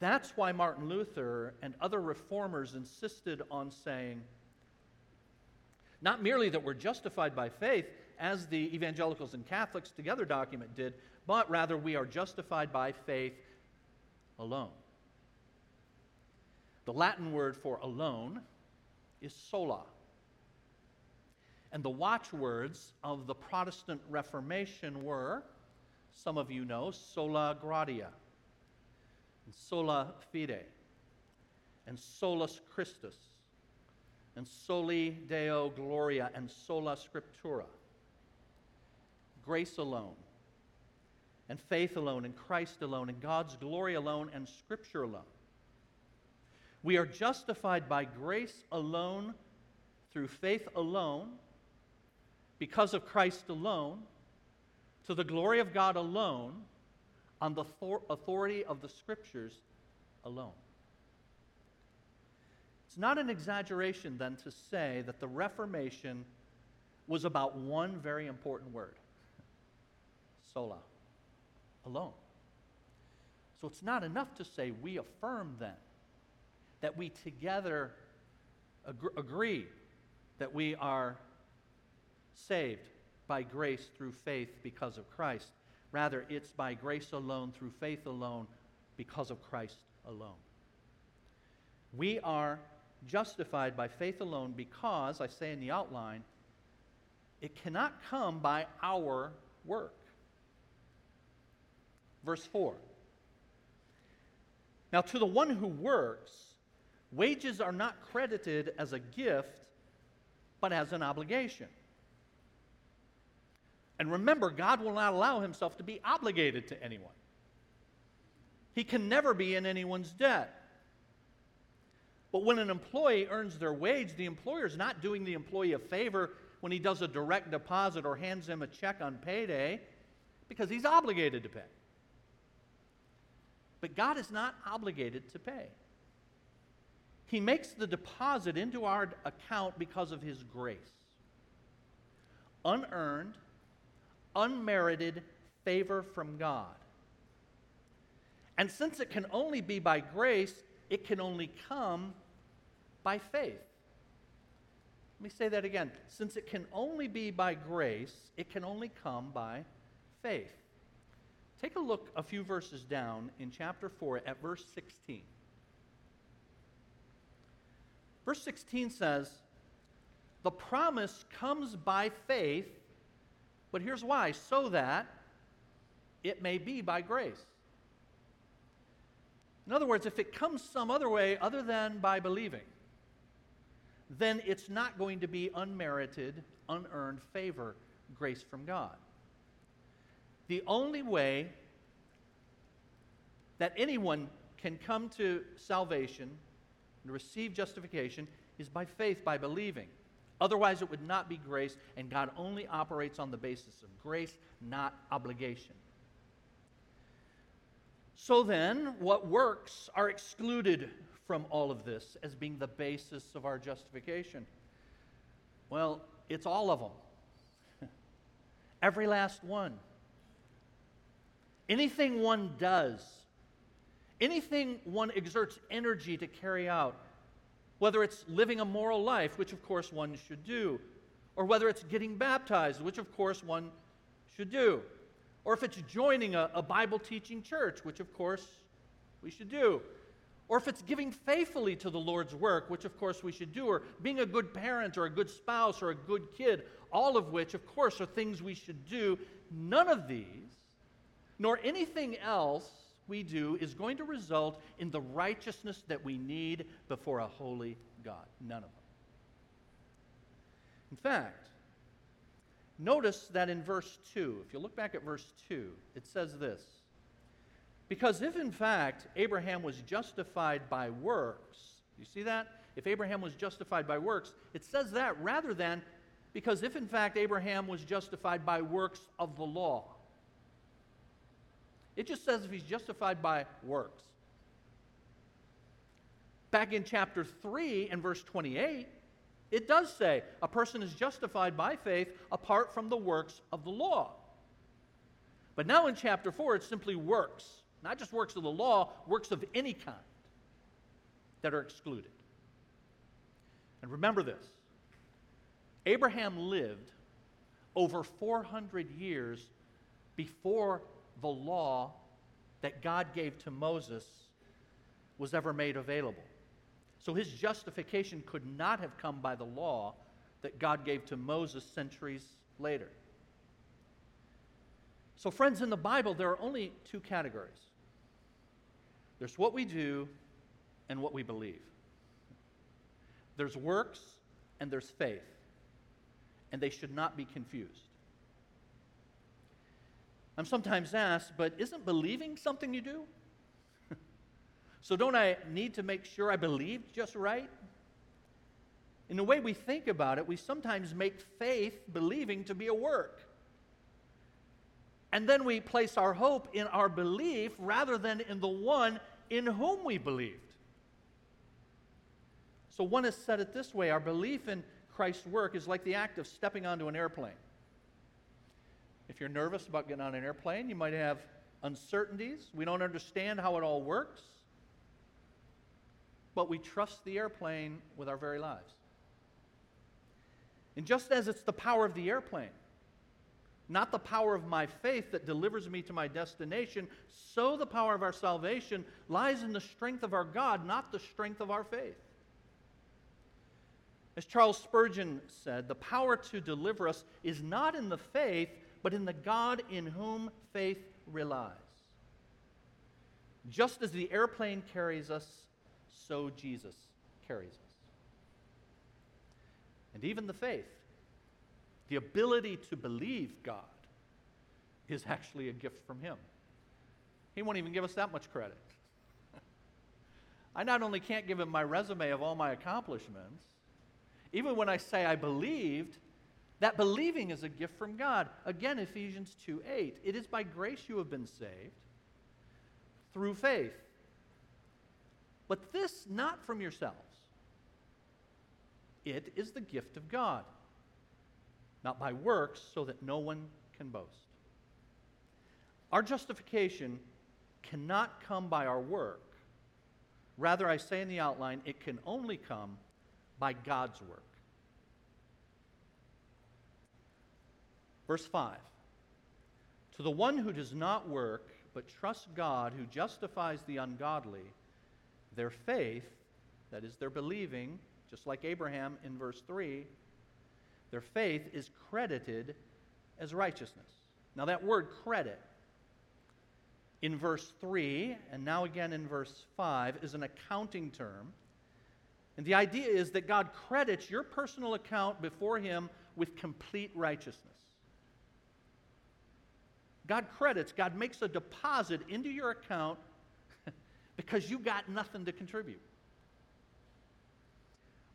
That's why Martin Luther and other reformers insisted on saying, not merely that we're justified by faith, as the evangelicals and Catholics together document did, but rather we are justified by faith alone. The Latin word for alone is sola. And the watchwords of the Protestant Reformation were, some of you know, sola gratia, and sola fide, and solus Christus, and soli Deo gloria, and sola scriptura. Grace alone, and faith alone, and Christ alone, and God's glory alone, and Scripture alone. We are justified by grace alone, through faith alone, because of Christ alone, to the glory of God alone, on the authority of the Scriptures alone. It's not an exaggeration, then, to say that the Reformation was about one very important word sola alone. So it's not enough to say we affirm then that we together ag- agree that we are saved by grace through faith because of Christ. Rather, it's by grace alone, through faith alone, because of Christ alone. We are justified by faith alone because, I say in the outline, it cannot come by our work. Verse 4. Now, to the one who works, wages are not credited as a gift, but as an obligation. And remember, God will not allow himself to be obligated to anyone. He can never be in anyone's debt. But when an employee earns their wage, the employer is not doing the employee a favor when he does a direct deposit or hands him a check on payday because he's obligated to pay. But God is not obligated to pay. He makes the deposit into our account because of His grace. Unearned, unmerited favor from God. And since it can only be by grace, it can only come by faith. Let me say that again. Since it can only be by grace, it can only come by faith. Take a look a few verses down in chapter 4 at verse 16. Verse 16 says, The promise comes by faith, but here's why so that it may be by grace. In other words, if it comes some other way other than by believing, then it's not going to be unmerited, unearned favor, grace from God. The only way that anyone can come to salvation and receive justification is by faith, by believing. Otherwise, it would not be grace, and God only operates on the basis of grace, not obligation. So then, what works are excluded from all of this as being the basis of our justification? Well, it's all of them. <laughs> Every last one. Anything one does, anything one exerts energy to carry out, whether it's living a moral life, which of course one should do, or whether it's getting baptized, which of course one should do, or if it's joining a, a Bible teaching church, which of course we should do, or if it's giving faithfully to the Lord's work, which of course we should do, or being a good parent or a good spouse or a good kid, all of which, of course, are things we should do, none of these nor anything else we do is going to result in the righteousness that we need before a holy God. None of them. In fact, notice that in verse 2, if you look back at verse 2, it says this Because if in fact Abraham was justified by works, you see that? If Abraham was justified by works, it says that rather than because if in fact Abraham was justified by works of the law. It just says if he's justified by works. Back in chapter 3 and verse 28, it does say a person is justified by faith apart from the works of the law. But now in chapter 4, it's simply works, not just works of the law, works of any kind that are excluded. And remember this Abraham lived over 400 years before the law that God gave to Moses was ever made available. So his justification could not have come by the law that God gave to Moses centuries later. So, friends, in the Bible, there are only two categories there's what we do and what we believe. There's works and there's faith, and they should not be confused. I'm sometimes asked, but isn't believing something you do? <laughs> so don't I need to make sure I believed just right? In the way we think about it, we sometimes make faith believing to be a work. And then we place our hope in our belief rather than in the one in whom we believed. So one has said it this way our belief in Christ's work is like the act of stepping onto an airplane. If you're nervous about getting on an airplane, you might have uncertainties. We don't understand how it all works. But we trust the airplane with our very lives. And just as it's the power of the airplane, not the power of my faith that delivers me to my destination, so the power of our salvation lies in the strength of our God, not the strength of our faith. As Charles Spurgeon said, the power to deliver us is not in the faith, but in the God in whom faith relies. Just as the airplane carries us, so Jesus carries us. And even the faith, the ability to believe God, is actually a gift from Him. He won't even give us that much credit. <laughs> I not only can't give Him my resume of all my accomplishments, even when I say I believed, that believing is a gift from God. Again, Ephesians 2 8. It is by grace you have been saved through faith. But this not from yourselves. it is the gift of God, not by works, so that no one can boast. Our justification cannot come by our work. Rather, I say in the outline, it can only come by God's work. Verse 5 To the one who does not work, but trusts God who justifies the ungodly, their faith, that is, their believing, just like Abraham in verse 3, their faith is credited as righteousness. Now, that word credit in verse 3 and now again in verse 5 is an accounting term. And the idea is that God credits your personal account before Him with complete righteousness. God credits, God makes a deposit into your account <laughs> because you got nothing to contribute.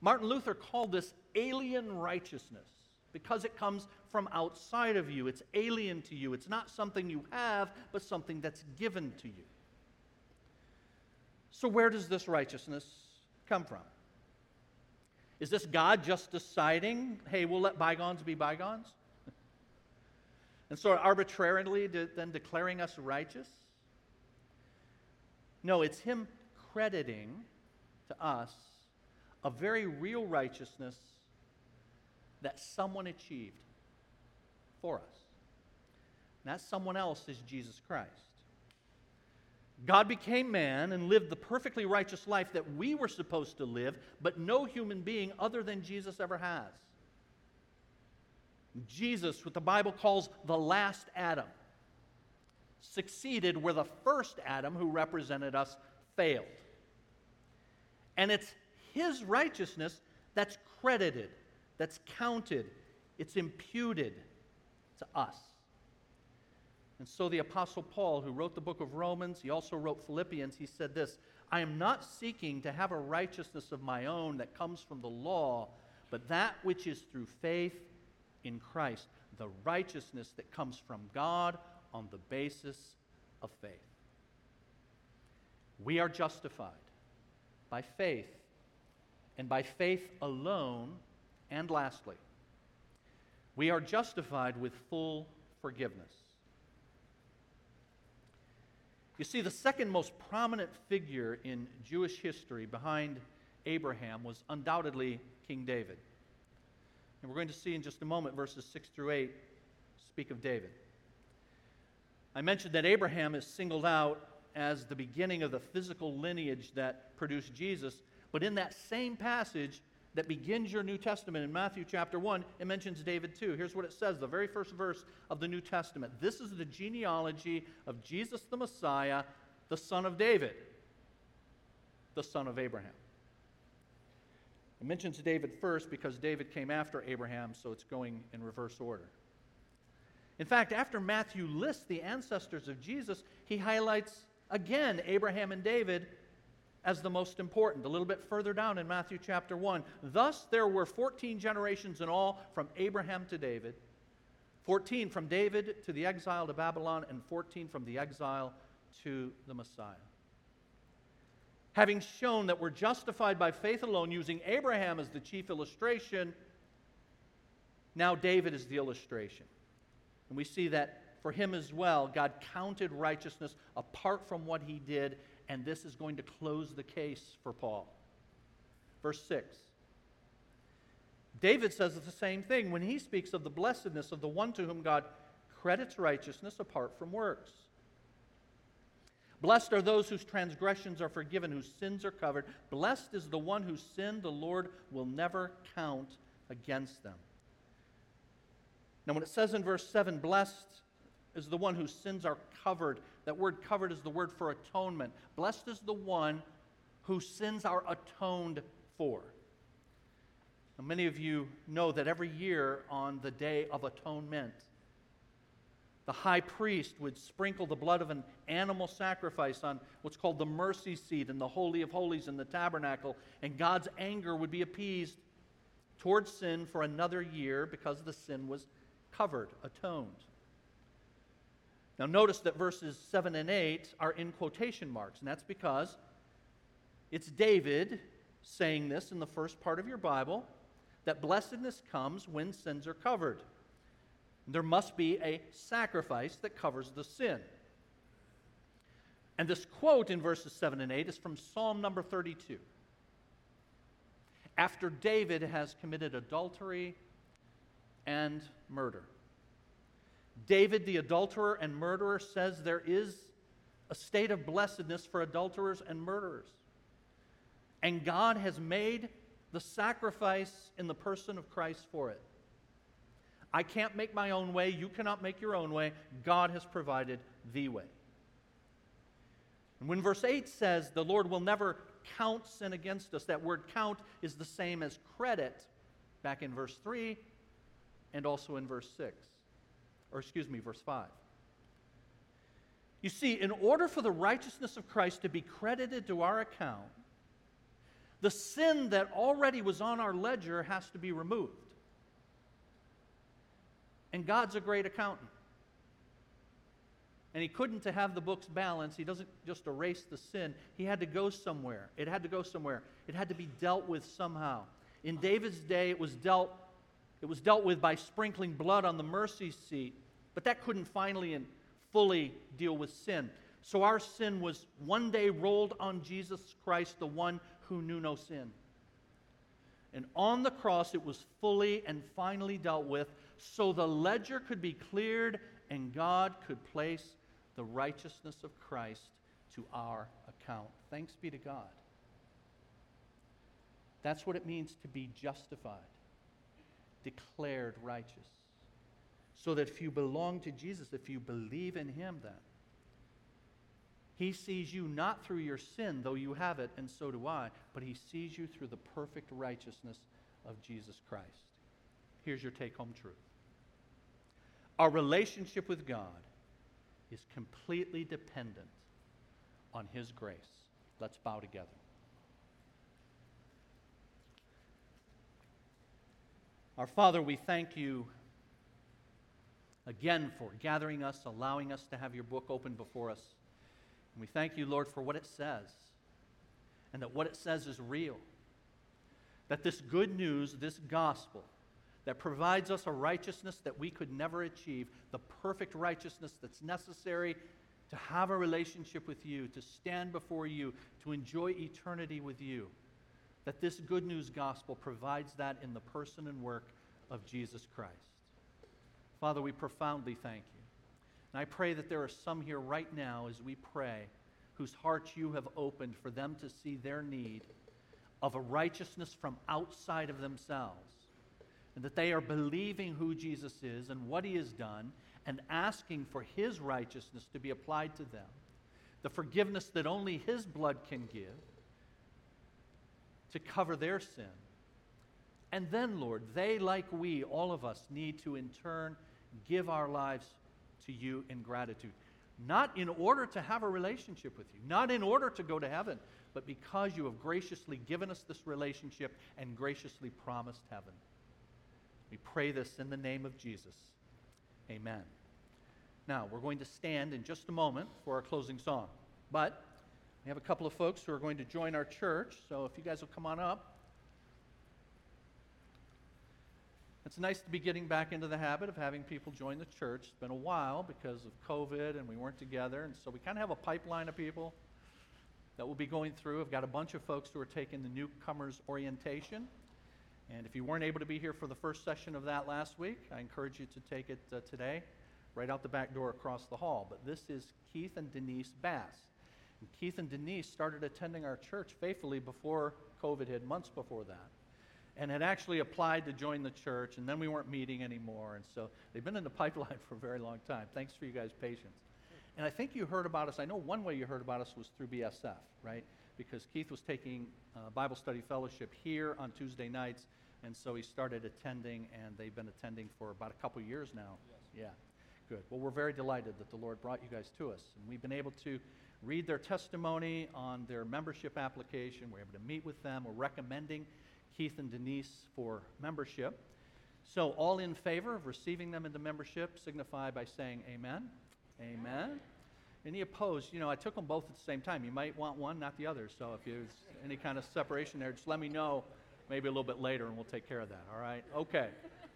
Martin Luther called this alien righteousness because it comes from outside of you. It's alien to you. It's not something you have, but something that's given to you. So, where does this righteousness come from? Is this God just deciding, hey, we'll let bygones be bygones? And so arbitrarily de- then declaring us righteous? No, it's Him crediting to us a very real righteousness that someone achieved for us. And that someone else is Jesus Christ. God became man and lived the perfectly righteous life that we were supposed to live, but no human being other than Jesus ever has. Jesus, what the Bible calls the last Adam, succeeded where the first Adam, who represented us, failed. And it's his righteousness that's credited that's counted, it's imputed to us. And so the Apostle Paul, who wrote the book of Romans, he also wrote Philippians, he said this I am not seeking to have a righteousness of my own that comes from the law, but that which is through faith in Christ, the righteousness that comes from God on the basis of faith. We are justified by faith, and by faith alone and lastly, we are justified with full forgiveness. You see, the second most prominent figure in Jewish history behind Abraham was undoubtedly King David. And we're going to see in just a moment verses 6 through 8 speak of David. I mentioned that Abraham is singled out as the beginning of the physical lineage that produced Jesus, but in that same passage, that begins your New Testament in Matthew chapter 1, it mentions David too. Here's what it says the very first verse of the New Testament. This is the genealogy of Jesus the Messiah, the son of David, the son of Abraham. It mentions David first because David came after Abraham, so it's going in reverse order. In fact, after Matthew lists the ancestors of Jesus, he highlights again Abraham and David as the most important. A little bit further down in Matthew chapter 1. Thus there were 14 generations in all from Abraham to David, 14 from David to the exile to Babylon, and 14 from the exile to the Messiah. Having shown that we're justified by faith alone, using Abraham as the chief illustration, now David is the illustration. And we see that for him as well, God counted righteousness apart from what he did and this is going to close the case for Paul. Verse 6. David says the same thing when he speaks of the blessedness of the one to whom God credits righteousness apart from works. Blessed are those whose transgressions are forgiven, whose sins are covered. Blessed is the one whose sin the Lord will never count against them. Now, when it says in verse 7, blessed is the one whose sins are covered, that word covered is the word for atonement. Blessed is the one whose sins are atoned for. Now, many of you know that every year on the Day of Atonement, the high priest would sprinkle the blood of an animal sacrifice on what's called the mercy seat in the Holy of Holies in the tabernacle, and God's anger would be appeased towards sin for another year because the sin was covered, atoned. Now, notice that verses 7 and 8 are in quotation marks, and that's because it's David saying this in the first part of your Bible. that blessedness comes when sins are covered. There must be a sacrifice that covers the sin. And this quote in verses 7 and 8 is from Psalm number 32. After David has committed adultery and murder. David, the adulterer and murderer, says there is a state of blessedness for adulterers and murderers. And God has made the sacrifice in the person of Christ for it. I can't make my own way. You cannot make your own way. God has provided the way. And when verse 8 says, the Lord will never count sin against us, that word count is the same as credit back in verse 3 and also in verse 6. Or, excuse me, verse 5. You see, in order for the righteousness of Christ to be credited to our account, the sin that already was on our ledger has to be removed. And God's a great accountant. And he couldn't to have the books balanced. He doesn't just erase the sin. He had to go somewhere. It had to go somewhere. It had to be dealt with somehow. In David's day, it was dealt, it was dealt with by sprinkling blood on the mercy seat. But that couldn't finally and fully deal with sin. So our sin was one day rolled on Jesus Christ, the one who knew no sin. And on the cross, it was fully and finally dealt with so the ledger could be cleared and God could place the righteousness of Christ to our account. Thanks be to God. That's what it means to be justified, declared righteous. So that if you belong to Jesus, if you believe in Him, then He sees you not through your sin, though you have it, and so do I, but He sees you through the perfect righteousness of Jesus Christ. Here's your take home truth our relationship with God is completely dependent on His grace. Let's bow together. Our Father, we thank you again for gathering us, allowing us to have your book open before us. And we thank you, Lord, for what it says, and that what it says is real. That this good news, this gospel, that provides us a righteousness that we could never achieve, the perfect righteousness that's necessary to have a relationship with you, to stand before you, to enjoy eternity with you. That this good news gospel provides that in the person and work of Jesus Christ. Father, we profoundly thank you. And I pray that there are some here right now as we pray whose hearts you have opened for them to see their need of a righteousness from outside of themselves and that they are believing who Jesus is and what he has done and asking for his righteousness to be applied to them, the forgiveness that only his blood can give to cover their sin. And then, Lord, they, like we, all of us, need to in turn give our lives to you in gratitude. Not in order to have a relationship with you, not in order to go to heaven, but because you have graciously given us this relationship and graciously promised heaven. We pray this in the name of Jesus. Amen. Now, we're going to stand in just a moment for our closing song. But we have a couple of folks who are going to join our church, so if you guys will come on up. It's nice to be getting back into the habit of having people join the church. It's been a while because of COVID and we weren't together, and so we kind of have a pipeline of people that will be going through. I've got a bunch of folks who are taking the newcomers orientation. And if you weren't able to be here for the first session of that last week, I encourage you to take it uh, today, right out the back door across the hall. But this is Keith and Denise Bass. And Keith and Denise started attending our church faithfully before COVID hit, months before that, and had actually applied to join the church, and then we weren't meeting anymore. And so they've been in the <laughs> pipeline for a very long time. Thanks for you guys' patience. And I think you heard about us. I know one way you heard about us was through BSF, right? Because Keith was taking uh, Bible study fellowship here on Tuesday nights, and so he started attending, and they've been attending for about a couple years now. Yes. Yeah, good. Well, we're very delighted that the Lord brought you guys to us, and we've been able to read their testimony on their membership application. We're able to meet with them. We're recommending Keith and Denise for membership. So, all in favor of receiving them into membership signify by saying amen. Amen. Any opposed? You know, I took them both at the same time. You might want one, not the other. So, if there's any kind of separation there, just let me know maybe a little bit later, and we'll take care of that, all right? Okay.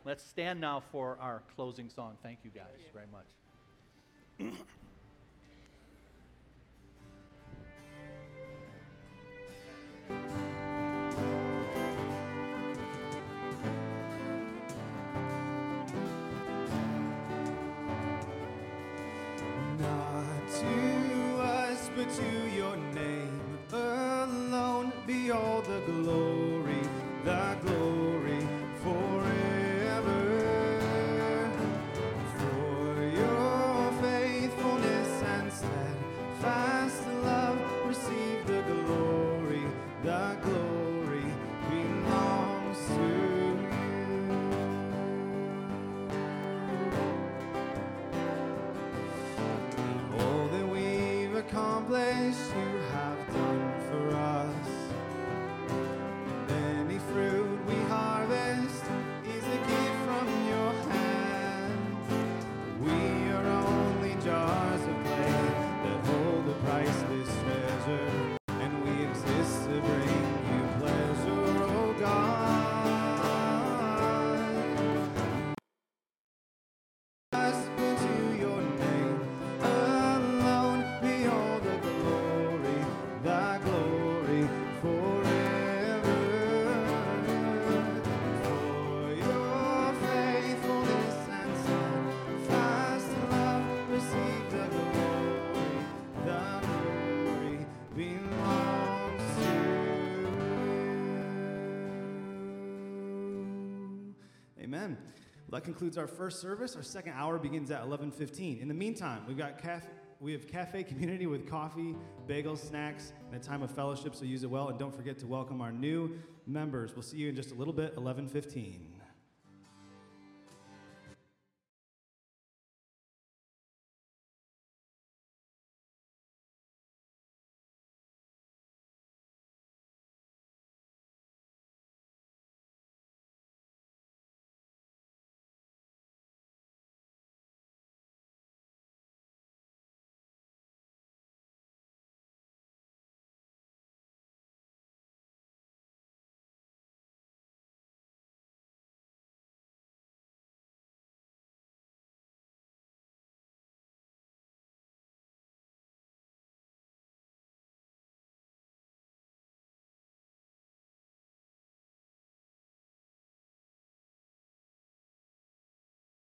Let's stand now for our closing song. Thank you guys very much. To your name. Alone be all the glory, the glory that concludes our first service. Our second hour begins at 11:15. In the meantime, we've got caf- we have cafe community with coffee, bagels, snacks, and a time of fellowship. So use it well, and don't forget to welcome our new members. We'll see you in just a little bit. 11:15.